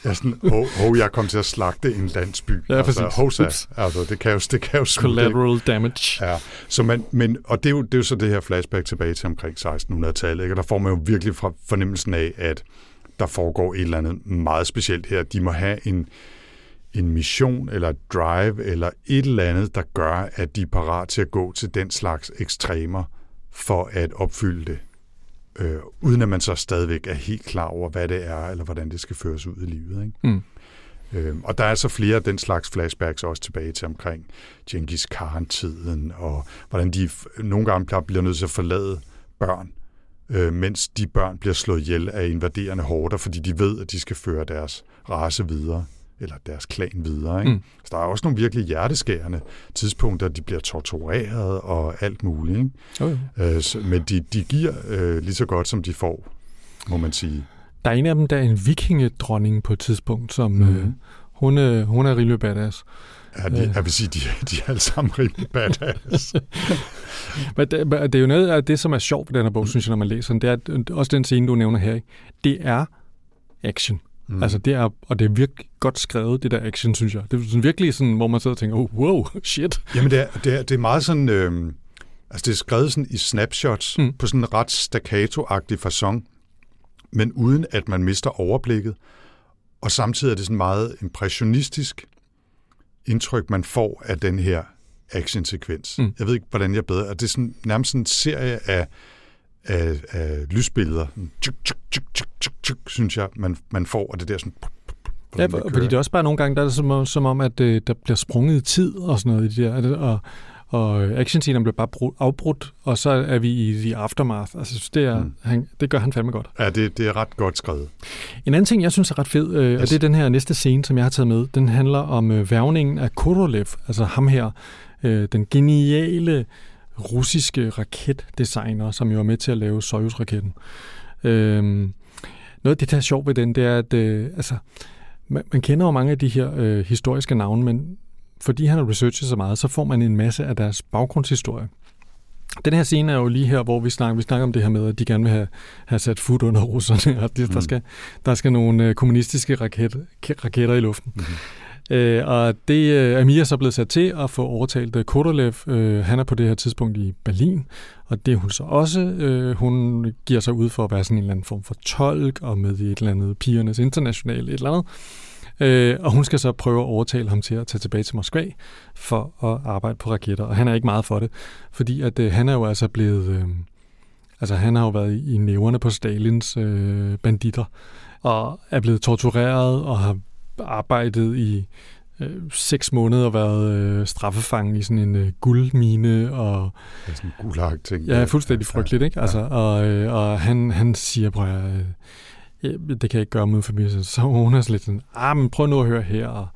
Er sådan, hov, hov, jeg kom til at slagte en landsby. Ja, altså, præcis. hovsa, Ups. altså, det kan jo, det kan jo ikke? Collateral damage. Ja, så man, men, og det er, jo, det er jo så det her flashback tilbage til omkring 1600-tallet, ikke? og der får man jo virkelig fra fornemmelsen af, at der foregår et eller andet meget specielt her. De må have en, en mission eller et drive eller et eller andet, der gør, at de er parat til at gå til den slags ekstremer for at opfylde det. Øh, uden at man så stadigvæk er helt klar over, hvad det er, eller hvordan det skal føres ud i livet. Ikke? Mm. Øhm, og der er så flere af den slags flashbacks også tilbage til omkring Genghis Khan-tiden, og hvordan de nogle gange bliver- nødt til at forlade børn, øh, mens de børn bliver slået ihjel af invaderende horder, fordi de ved, at de skal føre deres race videre, eller deres klan videre. Ikke? Mm. Så der er også nogle virkelig hjerteskærende tidspunkter, de bliver tortureret og alt muligt. Ikke? Jo. Øh, så, men de, de giver øh, lige så godt, som de får, må man sige. Der er en af dem, der er en vikingedronning på et tidspunkt, som mm. øh, hun, øh, hun er rimelig badass. Ja, de, Øh. jeg vil sige, de, de er alle sammen rimelig badass. (laughs) Men det, men det er jo noget af det, som er sjovt ved den her bog, synes jeg, når man læser den. Det er at, også den scene, du nævner her. Ikke? Det er action. Mm. Altså det er, og det er virkelig godt skrevet, det der action, synes jeg. Det er sådan virkelig sådan, hvor man sidder og tænker, oh, wow, (laughs) shit. Jamen, det er, det er, det er meget sådan... Øh, altså, det er skrevet sådan i snapshots, Mm. på sådan en ret staccato-agtig façon, men uden at man mister overblikket. Og samtidig er det sådan meget impressionistisk indtryk, man får af den her actionsekvens. Mm. Jeg ved ikke, hvordan jeg bedre... Er det er sådan, nærmest sådan en serie af, af, af lysbilleder? Tjuk, tjuk, tjuk, tjuk, tjuk, tjuk, synes jeg, man, man får, og det der sådan... Ja, fordi det er også bare nogle gange, der er det som, om- som om, at øh, der bliver sprunget i tid og sådan noget i de der, er det- og, og actionscenen bliver bare brud, afbrudt, og så er vi i the aftermath. Altså, det, er, mm. Han, det gør han fandme godt. Ja, det, det er ret godt skrevet. En anden ting, jeg synes er ret fed, øh, yes. og det er den her næste scene, som jeg har taget med, den handler om øh, værvningen af Korolev, altså ham her, øh, den geniale russiske raketdesigner, som jo var med til at lave Soyuz-raketten. Øh, noget af det, der er sjovt ved den, det er, at øh, altså, man, man kender jo mange af de her øh, historiske navne, men fordi han har researchet så meget, så får man en masse af deres baggrundshistorie. Den her scene er jo lige her, hvor vi snakker, vi snakker om det her med, at de gerne vil have, have sat fod under russerne, og det, der, Mm. skal, der skal nogle øh, kommunistiske raket, raketter i luften. Mm-hmm. Øh, og det øh, er Mia så blevet sat til at få overtalt øh, Kodolev. Øh, han er på det her tidspunkt i Berlin, og det er hun så også. Øh, hun giver sig ud for at være sådan en eller anden form for tolk, og med i et eller andet pigernes internationale et eller andet. Øh, og hun skal så prøve at overtale ham til at tage tilbage til Moskva for at arbejde på raketter. Og han er ikke meget for det, fordi at øh, han er jo altså blevet... Øh, altså han har jo været i, i næverne på Stalins øh, banditter, og er blevet tortureret og har arbejdet i øh, seks måneder og været øh, straffefangen i sådan en øh, guldmine og Det er sådan en gulag ting. Ja, fuldstændig frygteligt, ikke? Altså, og, øh, og han, han siger, prøv at, øh, ja, det kan jeg ikke gøre mod familien. Så hun er sådan lidt sådan, ah, men prøv nu at høre her, og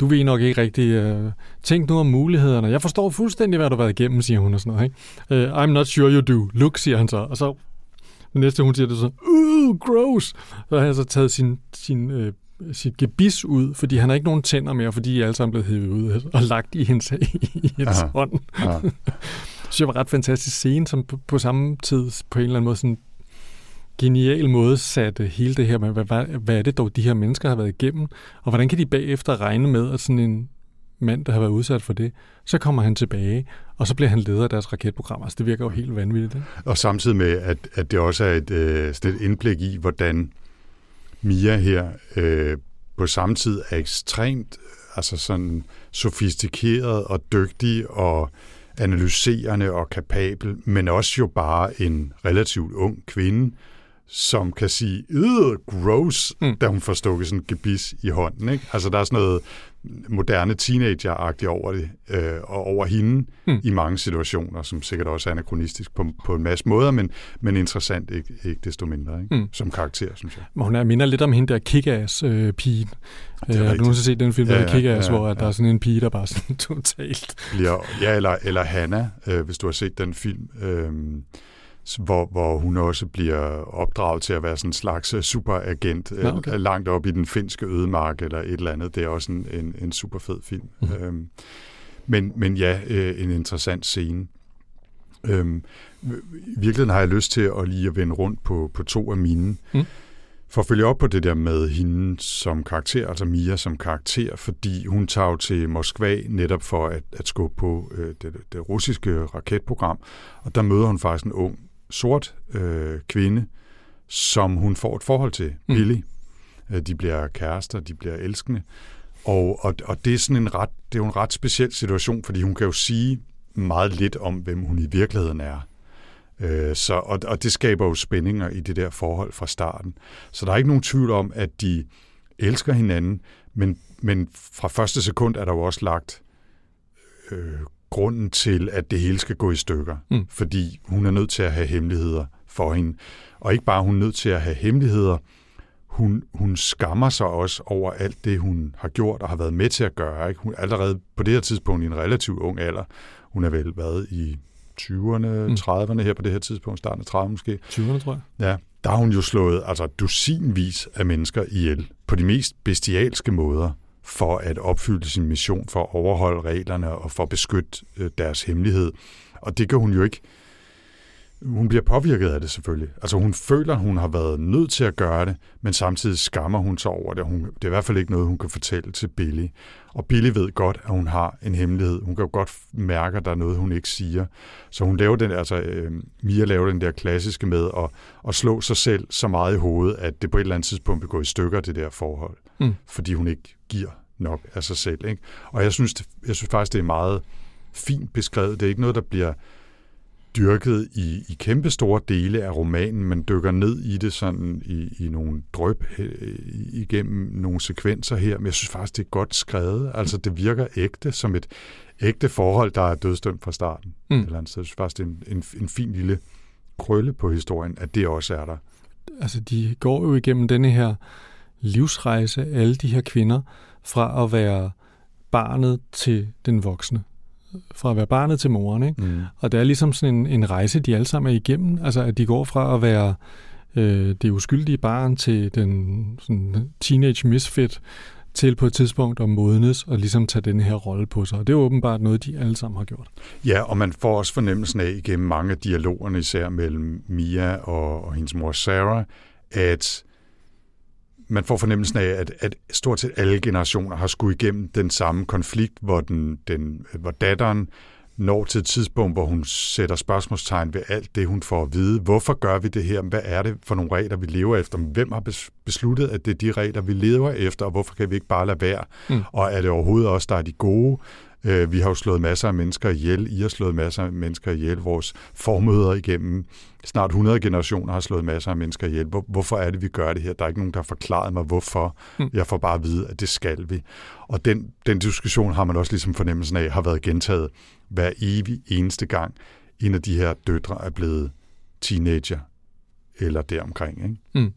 du ved nok ikke rigtig, øh, tænk nu om mulighederne. Jeg forstår fuldstændig, hvad du har været igennem, siger hun og sådan noget, ikke? Uh, I'm not sure you do. Look, siger han så. Og så næste, hun siger, det så, uh, gross. Så har han så taget sin, sin øh, sit gebis ud, fordi han har ikke nogen tænder mere, fordi de er alle sammen blevet hævet ud (laughs) og lagt i hendes, i hendes Aha. hånd. Ja. (laughs) Så det var ret fantastisk scene, som på, på samme tid på en eller anden måde sådan genial måde satte hele det her med, hvad, hvad, hvad er det dog, de her mennesker har været igennem, og hvordan kan de bagefter regne med, at sådan en mand, der har været udsat for det, så kommer han tilbage, og så bliver han leder af deres raketprogram. Altså, det virker jo helt vanvittigt. Ikke? Og samtidig med, at, at det også er et, øh, et indblik i, hvordan Mia her øh, på samme tid er ekstremt altså sådan sofistikeret og dygtig og analyserende og kapabel, men også jo bare en relativt ung kvinde, som kan sige, øh, gross, mm. da hun får stukket sådan en gebis i hånden. Ikke? Altså der er sådan noget moderne teenager-agtigt over det, øh, og over hende Mm. mm. i mange situationer, som sikkert også er anachronistisk på, på en masse måder, men, men interessant ikke, ikke desto mindre, ikke? Mm. Mm. som karakter, synes jeg. Men hun er, minder lidt om hende der Kick-Ass-pigen. Er Øh, har du nogensinde set den film, der Ja, ja, ja, Kick-Ass, ja, hvor at der ja. er sådan en pige, der bare sådan (laughs) totalt... Bliver, ja, eller, eller Hanna, øh, hvis du har set den film, øh, hvor, hvor hun også bliver opdraget til at være sådan en slags øh, superagent øh, okay. langt op i den finske ødemark eller et eller andet. Det er også en, en, en super fed film. Mm. Øh, men, men ja, øh, en interessant scene. Øhm, I virkeligheden har jeg lyst til at lige at vende rundt på, på to af mine. Mm. For at følge op på det der med hende som karakter, altså Mia som karakter, fordi hun tager jo til Moskva netop for at, at skubbe på øh, det, det russiske raketprogram, og der møder hun faktisk en ung sort øh, kvinde, som hun får et forhold til, Mm. Billy. Øh, De bliver kærester, de bliver elskende. Og, og, og det er sådan en ret, det er jo en ret speciel situation, fordi hun kan jo sige meget lidt om, hvem hun i virkeligheden er. Øh, så, og, og det skaber jo spændinger i det der forhold fra starten. Så der er ikke nogen tvivl om, at de elsker hinanden, men, men fra første sekund er der jo også lagt øh, grunden til, at det hele skal gå i stykker. Mm. Fordi hun er nødt til at have hemmeligheder for hende. Og ikke bare hun er nødt til at have hemmeligheder, hun, hun skammer sig også over alt det, hun har gjort og har været med til at gøre. Ikke? Hun er allerede på det her tidspunkt i en relativt ung alder. Hun er vel været i 20'erne, Mm. 30'erne her på det her tidspunkt, starten af 30'erne måske. 20'erne, tror jeg. Ja, der har hun jo slået altså dusinvis af mennesker ihjel på de mest bestialske måder for at opfylde sin mission, for at overholde reglerne og for at beskytte øh, deres hemmelighed. Og det kan hun jo ikke. Hun bliver påvirket af det selvfølgelig. Altså hun føler, hun har været nødt til at gøre det, men samtidig skammer hun sig over det. Hun, det er i hvert fald ikke noget, hun kan fortælle til Billy. Og Billy ved godt, at hun har en hemmelighed. Hun kan jo godt mærke, at der er noget, hun ikke siger. Så hun laver den, altså øh, Mia laver den der klassiske med at, at slå sig selv så meget i hovedet, at det på et eller andet tidspunkt vil gå i stykker, det der forhold. Mm. Fordi hun ikke giver nok af sig selv. Ikke? Og jeg synes, det, jeg synes faktisk, det er meget fint beskrevet. Det er ikke noget, der bliver dyrket i, i kæmpe store dele af romanen, men dykker ned i det sådan i, i nogle drøb igennem nogle sekvenser her, men jeg synes faktisk, det er godt skrevet. Altså, det virker ægte, som et ægte forhold, der er dødsdømt fra starten. Mm. Eller andet. Så jeg synes faktisk, det er en, en, en fin lille krølle på historien, at det også er der. altså de går jo igennem denne her livsrejse, alle de her kvinder, fra at være barnet til den voksne. Fra at være barnet til moren, ikke? Mm. Og det er ligesom sådan en, en rejse, de alle sammen er igennem. Altså at de går fra at være øh, det uskyldige barn til den sådan, teenage misfit, til på et tidspunkt at modnes og ligesom tage den her rolle på sig. Og det er åbenbart noget, de alle sammen har gjort. Ja, og man får også fornemmelsen af igennem mange af dialogerne, især mellem Mia og, og hendes mor Sarah, at man får fornemmelsen af, at, at stort set alle generationer har skulle igennem den samme konflikt, hvor, den, den, hvor datteren når til et tidspunkt, hvor hun sætter spørgsmålstegn ved alt det, hun får at vide. Hvorfor gør vi det her? Hvad er det for nogle regler, vi lever efter? Hvem har bes- besluttet, at det er de regler, vi lever efter, og hvorfor kan vi ikke bare lade være? Mm. Og er det overhovedet os, der er de gode? Øh, Vi har jo slået masser af mennesker ihjel. I har slået masser af mennesker ihjel. Vores formøder igennem snart 100 generationer har slået masser af mennesker ihjel. Hvor, hvorfor er det, vi gør det her? Der er ikke nogen, der har forklaret mig, hvorfor. Mm. Jeg får bare at vide, at det skal vi. Og den, den diskussion har man også ligesom fornemmelsen af, har været gentaget hver evig eneste gang, en af de her døtre er blevet teenager eller deromkring. Ikke? Mm.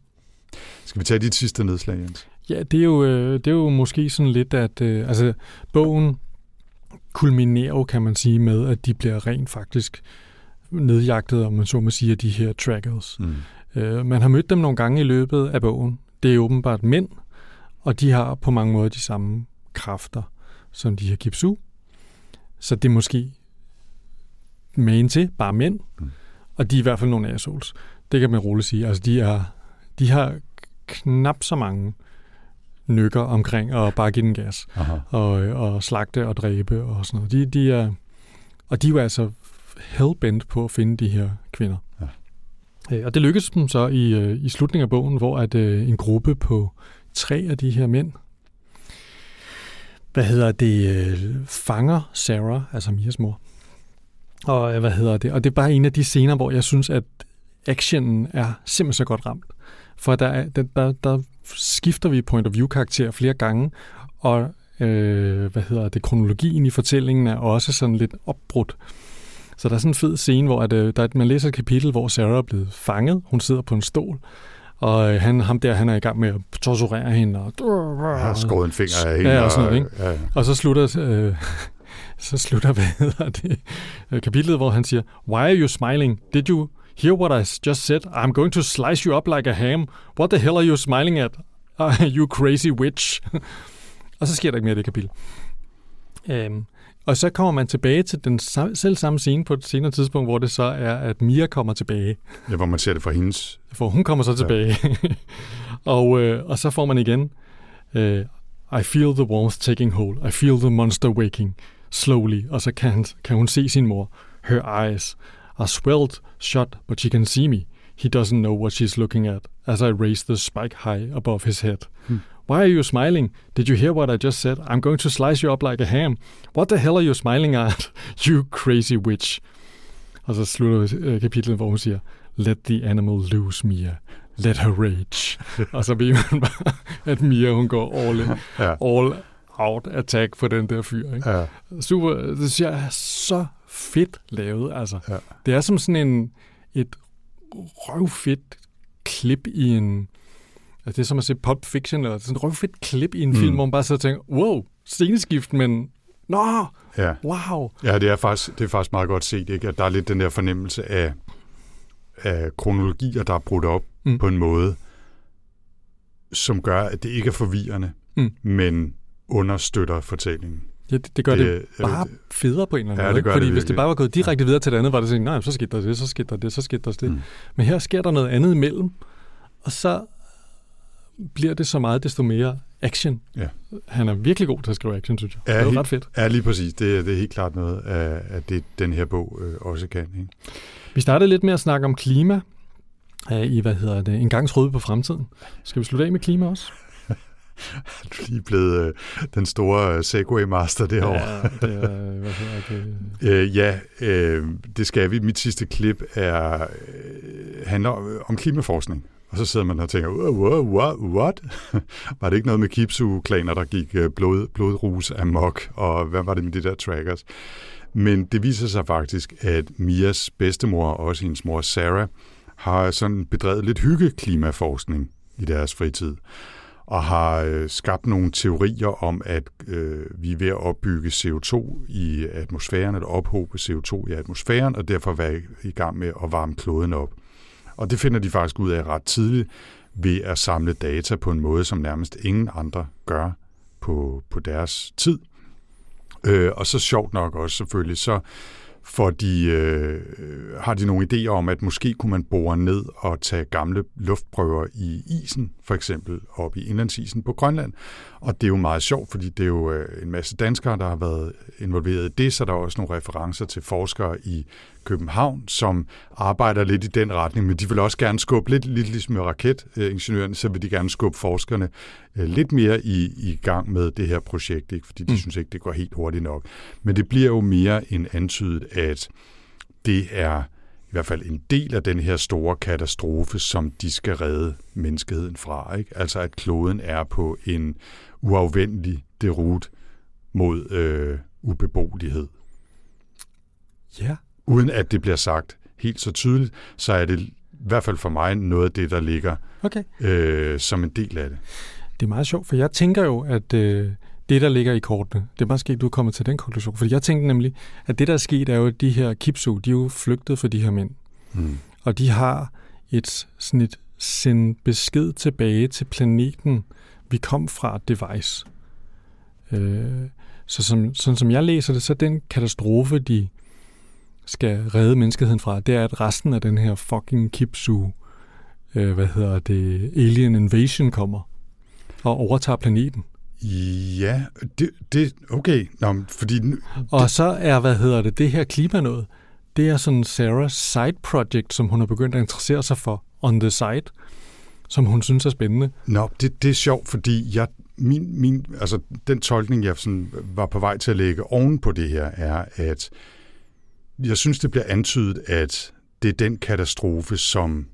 Skal vi tage dit sidste nedslag, Jens? Ja, det er jo, øh, det er jo måske sådan lidt, at øh, altså, bogen kulminerer jo, kan man sige, med, at de bliver rent faktisk nedjagtet, om man så må sige, af de her trackers. Mm. Øh, man har mødt dem nogle gange i løbet af bogen. Det er åbenbart mænd, og de har på mange måder de samme kræfter som de her kipsu. Så det er måske magen til, bare mænd. Mm. Og de er i hvert fald nogle assholes. Det kan man roligt sige. Altså, de, er, de har knap så mange nykker omkring og bare give den gas Aha. og, og slagte og dræbe og sådan noget. De, de er, og de er jo altså hellbent på at finde de her kvinder. Ja. Øh, Og det lykkedes dem så i, øh, i slutningen af bogen, hvor at øh, en gruppe på tre af de her mænd, hvad hedder det, øh, fanger Sarah, altså Mias mor. Og hvad hedder det? Og det er bare en af de scener, hvor jeg synes, at actionen er simpelthen så godt ramt. For der, er, der, der, der skifter vi point of view karakter flere gange, og øh, hvad hedder det, kronologien i fortællingen er også sådan lidt opbrudt. Så der er sådan en fed scene, hvor at, øh, der, er- man læser et kapitel, hvor Sarah er blevet fanget. Hun sidder på en stol, og øh, han, ham der, han er i gang med at torturere hende. Og, Jeg har skåret en finger af hende. Ja, og sådan noget, ikke? Ja, ja. og så slutter, øh, (laughs) så slutter hvad hedder det, øh, kapitlet, hvor han siger, Why are you smiling? Did you hear what I just said? I'm going to slice you up like a ham. What the hell are you smiling at? (laughs) Uh, you crazy witch. (laughs) og så sker der ikke mere i det kapitel. Øhm, Og så kommer man tilbage til den selv samme scene på et senere tidspunkt, hvor det så er, at Mia kommer tilbage. Ja, hvor man ser det fra hendes... For hun kommer så tilbage. Ja. (laughs) og, øh, og så får man igen... Øh, I feel the warmth taking hold. I feel the monster waking slowly. Og så kan, han, kan hun se sin mor. Her eyes are swelled shut, but she can see me. He doesn't know what she's looking at as I raise the spike high above his head. Hmm. Why are you smiling? Did you hear what I just said? I'm going to slice you up like a ham. What the hell are you smiling at? (laughs) you crazy witch. Og så slutter øh, kapitlet, hvor hun siger, Let the animal loose, Mia. Let her rage. (laughs) og så ved man bare, at Mia, hun går all, in, ja. all out attack på den der fyr. Ikke? Ja. Super, det synes jeg er så fedt lavet. Altså. Ja. Det er som sådan en, et røvfedt klip i en... Altså det er som at se Pulp Fiction, eller sådan et røvfedt klip i en mm. film, hvor man bare sidder og tænker, wow, sceneskift, men nå, ja. wow. Ja, det er, faktisk, det er faktisk meget godt set, ikke? at der er lidt den der fornemmelse af, af kronologier, der er brudt op mm. på en måde, som gør, at det ikke er forvirrende, mm. men understøtter fortællingen. Ja, det, det gør det, det bare federe på en eller anden ja, måde. Det Fordi det hvis det bare var gået direkte videre til det andet, var det sådan, nej, så skete der det, så skete der det, så skete der det. Mm. Men her sker der noget andet imellem, og så bliver det så meget desto mere action. Ja. Han er virkelig god til at skrive action, synes jeg. Ja, det er helt, ret fedt. Ja, lige præcis. Det, det er helt klart noget af, af det, den her bog øh, også kan. Ikke? Vi startede lidt med at snakke om klima øh, i, hvad hedder det, en gang troede på fremtiden. Skal vi slutte af med klima også? Du er lige blevet øh, den store øh, Segway-master derovre. Ja, det er, hvad hedder det? øh, ja, øh, det skal vi. Mit sidste klip er, øh, handler om klimaforskning. Og så sidder man og tænker, what? what, (laughs) what? var det ikke noget med Kipsu-klaner, der gik øh, blod, blodrus amok, og hvad var det med de der trackers? Men det viser sig faktisk, at Mias bedstemor og også hendes mor Sarah har sådan bedrevet lidt hygge-klimaforskning i deres fritid og har øh, skabt nogle teorier om, at øh, vi er ved at opbygge CO2 i atmosfæren, eller ophobe CO2 i atmosfæren, og derfor være i gang med at varme kloden op. Og det finder de faktisk ud af ret tidligt ved at samle data på en måde, som nærmest ingen andre gør på, på deres tid. Øh, og så sjovt nok også selvfølgelig, så for de øh, har de nogle idéer om, at måske kunne man bore ned og tage gamle luftprøver i isen, for eksempel op i indlandsisen på Grønland. Og det er jo meget sjovt, fordi det er jo øh, en masse danskere, der har været involveret i det, så der er også nogle referencer til forskere i København, som arbejder lidt i den retning, men de vil også gerne skubbe lidt, lidt ligesom med raketingeniørerne, så vil de gerne skubbe forskerne øh, lidt mere i, i gang med det her projekt, ikke? fordi de mm. synes ikke, det går helt hurtigt nok. Men det bliver jo mere en antydet, at det er i hvert fald en del af den her store katastrofe, som de skal redde menneskeheden fra. Ikke? Altså at kloden er på en uafvendelig derut mod øh, ubeboelighed. Ja. Uden at det bliver sagt helt så tydeligt, så er det i hvert fald for mig noget af det, der ligger okay. øh, som en del af det. Det er meget sjovt, for jeg tænker jo, at øh, det, der ligger i kortene, det er måske, du er kommet til den konklusion. For jeg tænker nemlig, at det, der er sket, er jo, at de her kipsu, de er jo flygtet for de her mænd. Mm. Og de har et sådan et send besked tilbage til planeten, vi kom fra device. Øh, så som, sådan som jeg læser det, så den katastrofe, de skal redde menneskeheden fra, det er, at resten af den her fucking kipsu, øh, hvad hedder det, alien invasion kommer og overtager planeten. Ja, det, det okay. Nå, fordi nu, og det... så er, hvad hedder det, det her klima noget, det er sådan Sarahs side project, som hun har begyndt at interessere sig for on the side, som hun synes er spændende. Nå, det, det er sjovt, fordi jeg, min, min, altså, den tolkning, jeg sådan var på vej til at lægge oven på det her, er, at jeg synes, det bliver antydet, at det er den katastrofe, som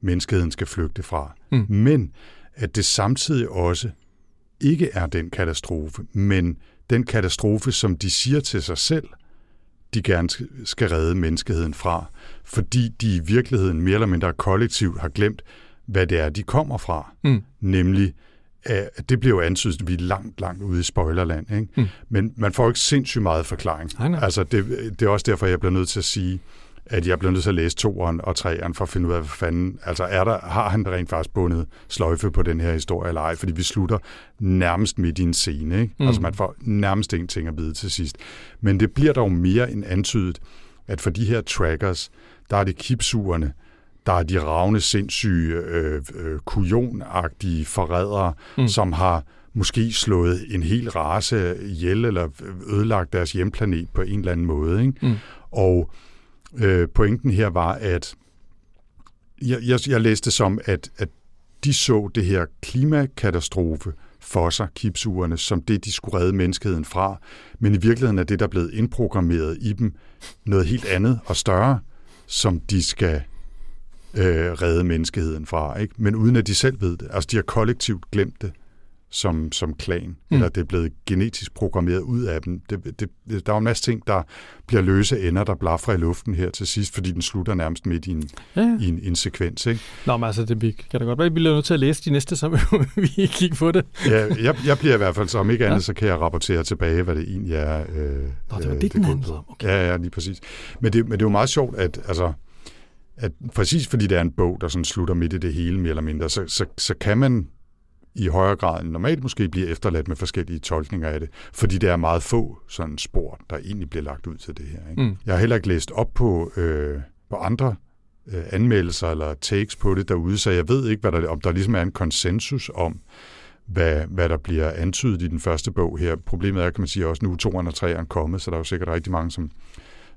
menneskeheden skal flygte fra. Mm. Men at det samtidig også ikke er den katastrofe, men den katastrofe, som de siger til sig selv, de gerne skal redde menneskeheden fra, fordi de i virkeligheden mere eller mindre kollektivt har glemt, hvad det er, de kommer fra. Mm. Nemlig, at det bliver jo antydet, at vi er langt, langt ude i spoilerland. Ikke? Mm. Men man får ikke sindssygt meget forklaring. Nej, nej. Altså, det, det er også derfor, jeg bliver nødt til at sige, at jeg blev nødt til at læse toeren og treeren for at finde ud af, hvad fanden, altså er der, har han rent faktisk bundet sløjfe på den her historie eller ej, fordi vi slutter nærmest midt i en scene, ikke? Mm. Altså man får nærmest ingenting at vide til sidst. Men det bliver dog mere end antydet, at for de her trackers, der er det kipsugerne, der er de ravne, sindssyge, øh, øh, kujonagtige forrædere, mm. som har måske slået en hel race ihjel eller ødelagt deres hjemplanet på en eller anden måde. Ikke? Mm. Og øh, pointen her var, at jeg, jeg, jeg læste som, at, at de så det her klimakatastrofe for sig, kipsugerne, som det, de skulle redde menneskeheden fra. Men i virkeligheden er det, der er blevet indprogrammeret i dem, noget helt andet og større, som de skal øh, redde menneskeheden fra. Ikke? Men uden at de selv ved det. Altså, de har kollektivt glemt det som, som klan, mm. eller det er blevet genetisk programmeret ud af dem. Det, det, der er en masse ting, der bliver løse ender, der blaffer i luften her til sidst, fordi den slutter nærmest midt i en, ja. i en, en sekvens. Ikke? Nå, men altså, det kan da godt være, at vi bliver nødt til at læse de næste, så (laughs) vi kigge på det. ja, jeg, jeg bliver i hvert fald, så om ikke andet, ja. så kan jeg rapportere tilbage, hvad det egentlig er. Øh, Nå, det var det, det den handlede om. Okay. Ja, ja, lige præcis. Men det, men det er jo meget sjovt, at altså, at præcis fordi det er en bog, der sådan slutter midt i det hele, mere eller mindre, så, så, så kan man i højere grad end normalt måske bliver efterladt med forskellige tolkninger af det, fordi det er meget få sådan spor, der egentlig bliver lagt ud til det her. Ikke? Mm. Jeg har heller ikke læst op på, øh, på andre øh, anmeldelser eller takes på det derude, så jeg ved ikke, hvad der, om der ligesom er en konsensus om, hvad, hvad der bliver antydet i den første bog her. Problemet er, kan man sige, også nu 203 er kommet, så der er jo sikkert rigtig mange, som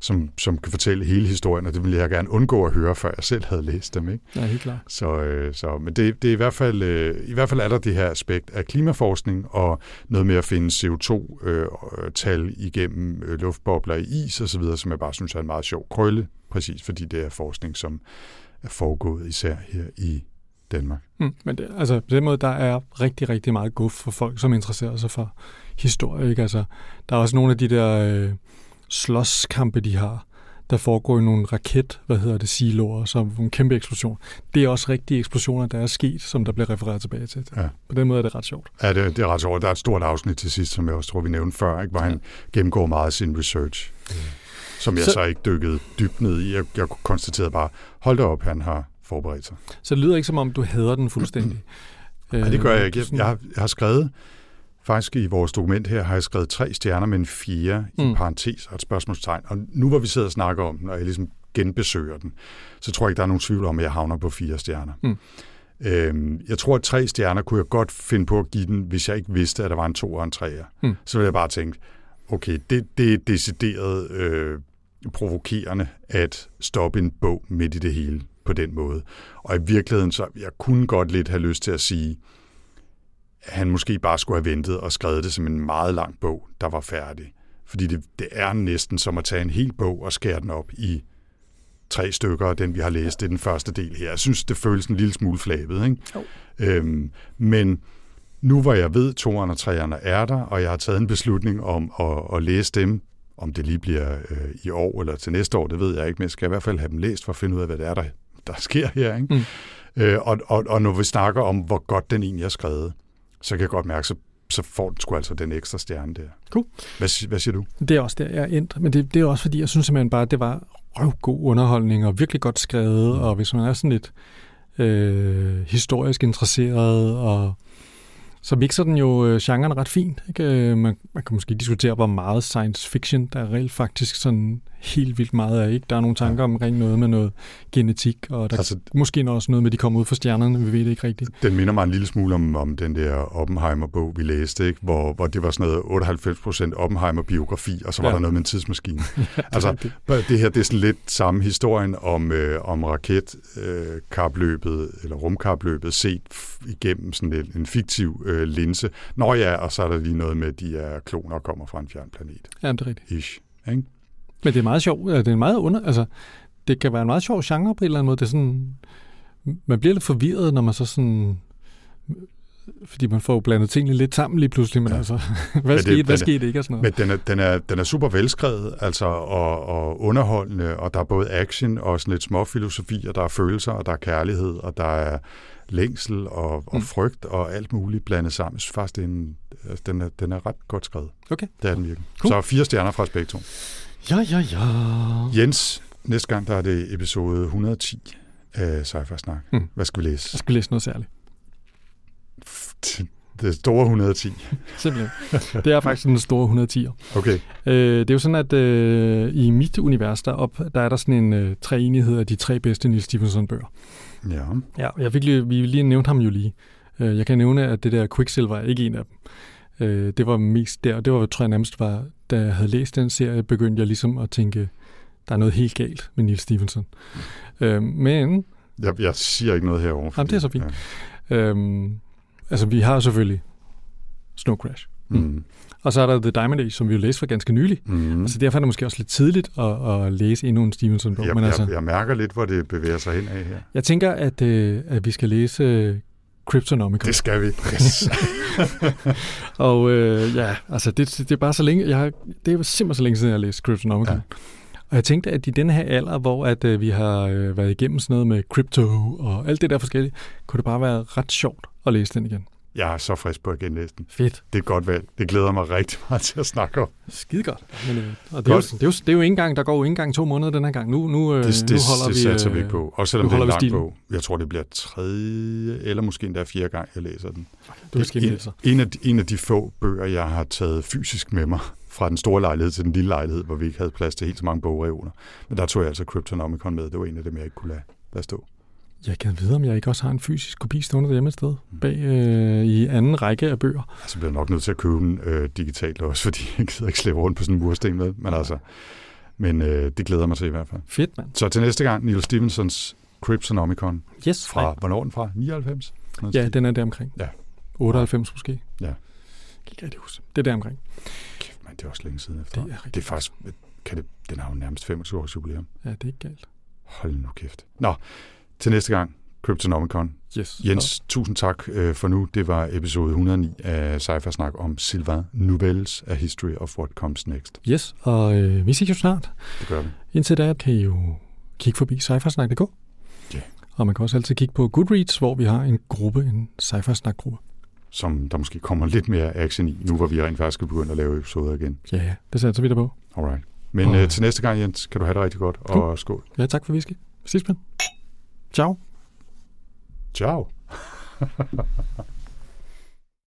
som, som kan fortælle hele historien, og det ville jeg gerne undgå at høre, før jeg selv havde læst dem. Ikke? Ja, helt klart. Så, øh, så, men det, det er i hvert fald, øh, i hvert fald er der det her aspekt af klimaforskning, og noget med at finde CO2-tal øh, igennem øh, luftbobler i is osv., som jeg bare synes er en meget sjov krølle, præcis fordi det er forskning, som er foregået især her i Danmark. Mm, men det, altså, på den måde, der er rigtig, rigtig meget guf for folk, som interesserer sig for historie. Ikke? Altså, der er også nogle af de der... Øh, slåskampe, de har, der foregår i nogle raket, hvad hedder det, siloer, som en kæmpe eksplosion. Det er også rigtige eksplosioner, der er sket, som der bliver refereret tilbage til. Ja. På den måde er det ret sjovt. Ja, det, det er ret sjovt. Der er et stort afsnit til sidst, som jeg også tror, vi nævnte før, ikke? hvor ja. han gennemgår meget af sin research, mm. som jeg så, så ikke dykkede dybt ned i. Jeg, jeg konstaterede bare, hold da op, han har forberedt sig. Så det lyder ikke som om, du hader den fuldstændig. (clears throat) Nej, det gør jeg ikke. Jeg, jeg, har, jeg har skrevet Faktisk i vores dokument her har jeg skrevet tre stjerner med en fire mm. i parentes og et spørgsmålstegn. Og nu hvor vi sidder og snakker om den, og jeg ligesom genbesøger den, så tror jeg ikke, der er nogen tvivl om, at jeg havner på fire stjerner. Mm. Øhm, jeg tror, at tre stjerner kunne jeg godt finde på at give den, hvis jeg ikke vidste, at der var en to og en treer. Mm. Så ville jeg bare tænke, okay, det, det er decideret øh, provokerende at stoppe en bog midt i det hele på den måde. Og i virkeligheden, så jeg kunne godt lidt have lyst til at sige, han måske bare skulle have ventet og skrevet det som en meget lang bog, der var færdig. Fordi det, det er næsten som at tage en hel bog og skære den op i tre stykker, og den vi har læst, det er den første del her. Jeg synes, det føles en lille smule flabet. Ikke? Oh. Øhm, men nu hvor jeg ved, at og treerne er der, og jeg har taget en beslutning om at, at læse dem, om det lige bliver øh, i år eller til næste år, det ved jeg ikke, men jeg skal i hvert fald have dem læst for at finde ud af, hvad det er, der, der sker her. Ikke? Mm. Øh, og, og, og når vi snakker om, hvor godt den egentlig er skrevet, så kan jeg godt mærke, så, så får den sgu altså den ekstra stjerne der. Cool. Hvad, hvad siger du? Det er også der, jeg er endt. Men det, det er også fordi, jeg synes simpelthen bare, at det var god underholdning og virkelig godt skrevet. Mm. Og hvis man er sådan lidt øh, historisk interesseret og så mixer den jo øh, genren ret fint. Ikke? Øh, man, man kan måske diskutere, hvor meget science fiction der er reelt faktisk sådan helt vildt meget af. Ikke? Der er nogle tanker omkring noget med noget genetik, og der altså, måske også noget med, at de kommer ud fra stjernerne, vi ved det ikke rigtigt. Den minder mig en lille smule om, om den der Oppenheimer-bog, vi læste, ikke? Hvor, hvor det var sådan noget 98% Oppenheimer-biografi, og så var ja. der noget med en tidsmaskine. (laughs) ja, altså, det. det her det er sådan lidt samme historien om, øh, om raketkapløbet, øh, eller rumkapløbet, set igennem sådan en, en fiktiv øh, linse. Nå ja, og så er der lige noget med, at de er kloner og kommer fra en fjern planet. Ja, det er rigtigt. Ish, ikke? Men det er meget sjovt. Det er meget under, altså, det kan være en meget sjov genre på en eller anden måde. Det er sådan, man bliver lidt forvirret, når man så sådan fordi man får blandet tingene lidt sammen lige pludselig, men ja. altså, (laughs) hvad men det, skete, hvad skete ikke og sådan noget? Men den er, den er, den er super velskrevet, altså, og, og underholdende, og der er både action og sådan lidt små filosofi, og der er følelser, og der er kærlighed, og der er længsel og, og mm. frygt og alt muligt blandet sammen. Jeg synes faktisk, det er en, altså, den, er, den er ret godt skrevet. Okay. Det er den virkelig. Cool. Så fire stjerner fra to. Ja, ja, ja. Jens, Næste gang, der er det episode 110 af Sci-Fi Snak. Mm. Hvad skal vi læse? Jeg skal læse noget særligt. Det store 110. Simpelthen. Det er faktisk den store 110'er. Okay. Øh, det er jo sådan, at øh, i mit univers, der, op, der er der sådan en øh, treenighed af de tre bedste Neil Stephenson-bøger. Ja. Ja, jeg fik lige, vi lige nævnt ham jo lige. Øh, jeg kan nævne, at det der Quicksilver er ikke en af dem. Øh, det var mest der, og det var, tror jeg nærmest var, da jeg havde læst den serie, begyndte jeg ligesom at tænke, der er noget helt galt med Neil Stephenson. Øh, men, Jeg, jeg siger ikke noget herovre. Jamen, det er så fint. øh, altså vi har selvfølgelig Snow Crash. Ja. Mm. Og så er der The Diamond Age, som vi jo læste for ganske nylig. Mm. Altså derfor er det måske også lidt tidligt at, at læse endnu en Stevenson-bog. Jeg, men altså, jeg, jeg mærker lidt, hvor det bevæger sig hen af her. jeg tænker, at, øh, at vi skal læse øh, Cryptonomicon. Det skal vi. (laughs) Yes. (laughs) Og øh, ja, altså det, det er bare så længe, jeg har, det er simpelthen så længe siden, jeg har læst Cryptonomicon. Ja. Og jeg tænkte, at i denne her alder, hvor at, øh, vi har øh, været igennem sådan noget med crypto og alt det der forskellige, kunne det bare være ret sjovt at læse den igen. Jeg er så frisk på at genlæse den. Fedt. Det er et godt valg. Det glæder mig rigtig (laughs) meget til at snakke om. Skide godt. Men, øh, og det, er jo, Godt. det, er jo, det er jo ikke engang, der går jo ikke engang to måneder den her gang. Nu, nu, øh, Det, det, nu holder det vi... satser vi øh, ikke på. Også selvom det er en lang bog. Jeg tror, det bliver tredje, eller måske endda fjerde gang, jeg læser den. Du Det skal er læse. en, en, af de, en af de få bøger, jeg har taget fysisk med mig (laughs) fra den store lejlighed til den lille lejlighed, hvor vi ikke havde plads til helt så mange bogreoler. Men der tog jeg altså Cryptonomicon med. Det var en af dem, jeg ikke kunne lade, lade stå. Jeg kan vide, om jeg ikke også har en fysisk kopi stående derhjemme et sted, bag øh, i anden række af bøger. Altså bliver jeg nok nødt til at købe den øh, digitalt også, (laughs) fordi jeg gider ikke slæbe rundt på sådan en mursten med. Men altså, men øh, det glæder mig til i hvert fald. Fedt, mand. Så til næste gang, Neil Stephensons Cryptonomicon Yes. fra, Nej. hvornår er den fra? 99? Noget Ja, den er der omkring. Ja. 98 måske. Ja. Jeg kan ikke rigtig huske. Det er der omkring. Kæft, man, det er også længe siden Det efter. er Det, rigtig det er faktisk, kan det, den har jo nærmest 25 års jubilæum. Ja, det er ikke galt. Hold nu kæft. Nå, til næste gang, Cryptonomicon. Yes. Jens, tusind tak øh, for nu. Det var episode 109 af Cypher Snak om Sylvain Nouvelles A History of What Comes Next. Yes, og øh, vi ses jo snart. Det gør vi. Indtil da kan I jo kigge forbi cyfersnak.dk. Ja. Og man kan også altid kigge på Goodreads, hvor vi har en gruppe, en cyfersnak-gruppe. Som der måske kommer lidt mere action i, nu hvor vi rent faktisk er begyndt at lave episoder igen. Ja, ja, det satser vi der på. Alright. Men Og- øh, til næste gang, Jens, kan du have det rigtig godt. Og Cool. skål. Ja, tak for whisky. Sidst, Ciao. Ciao. (laughs)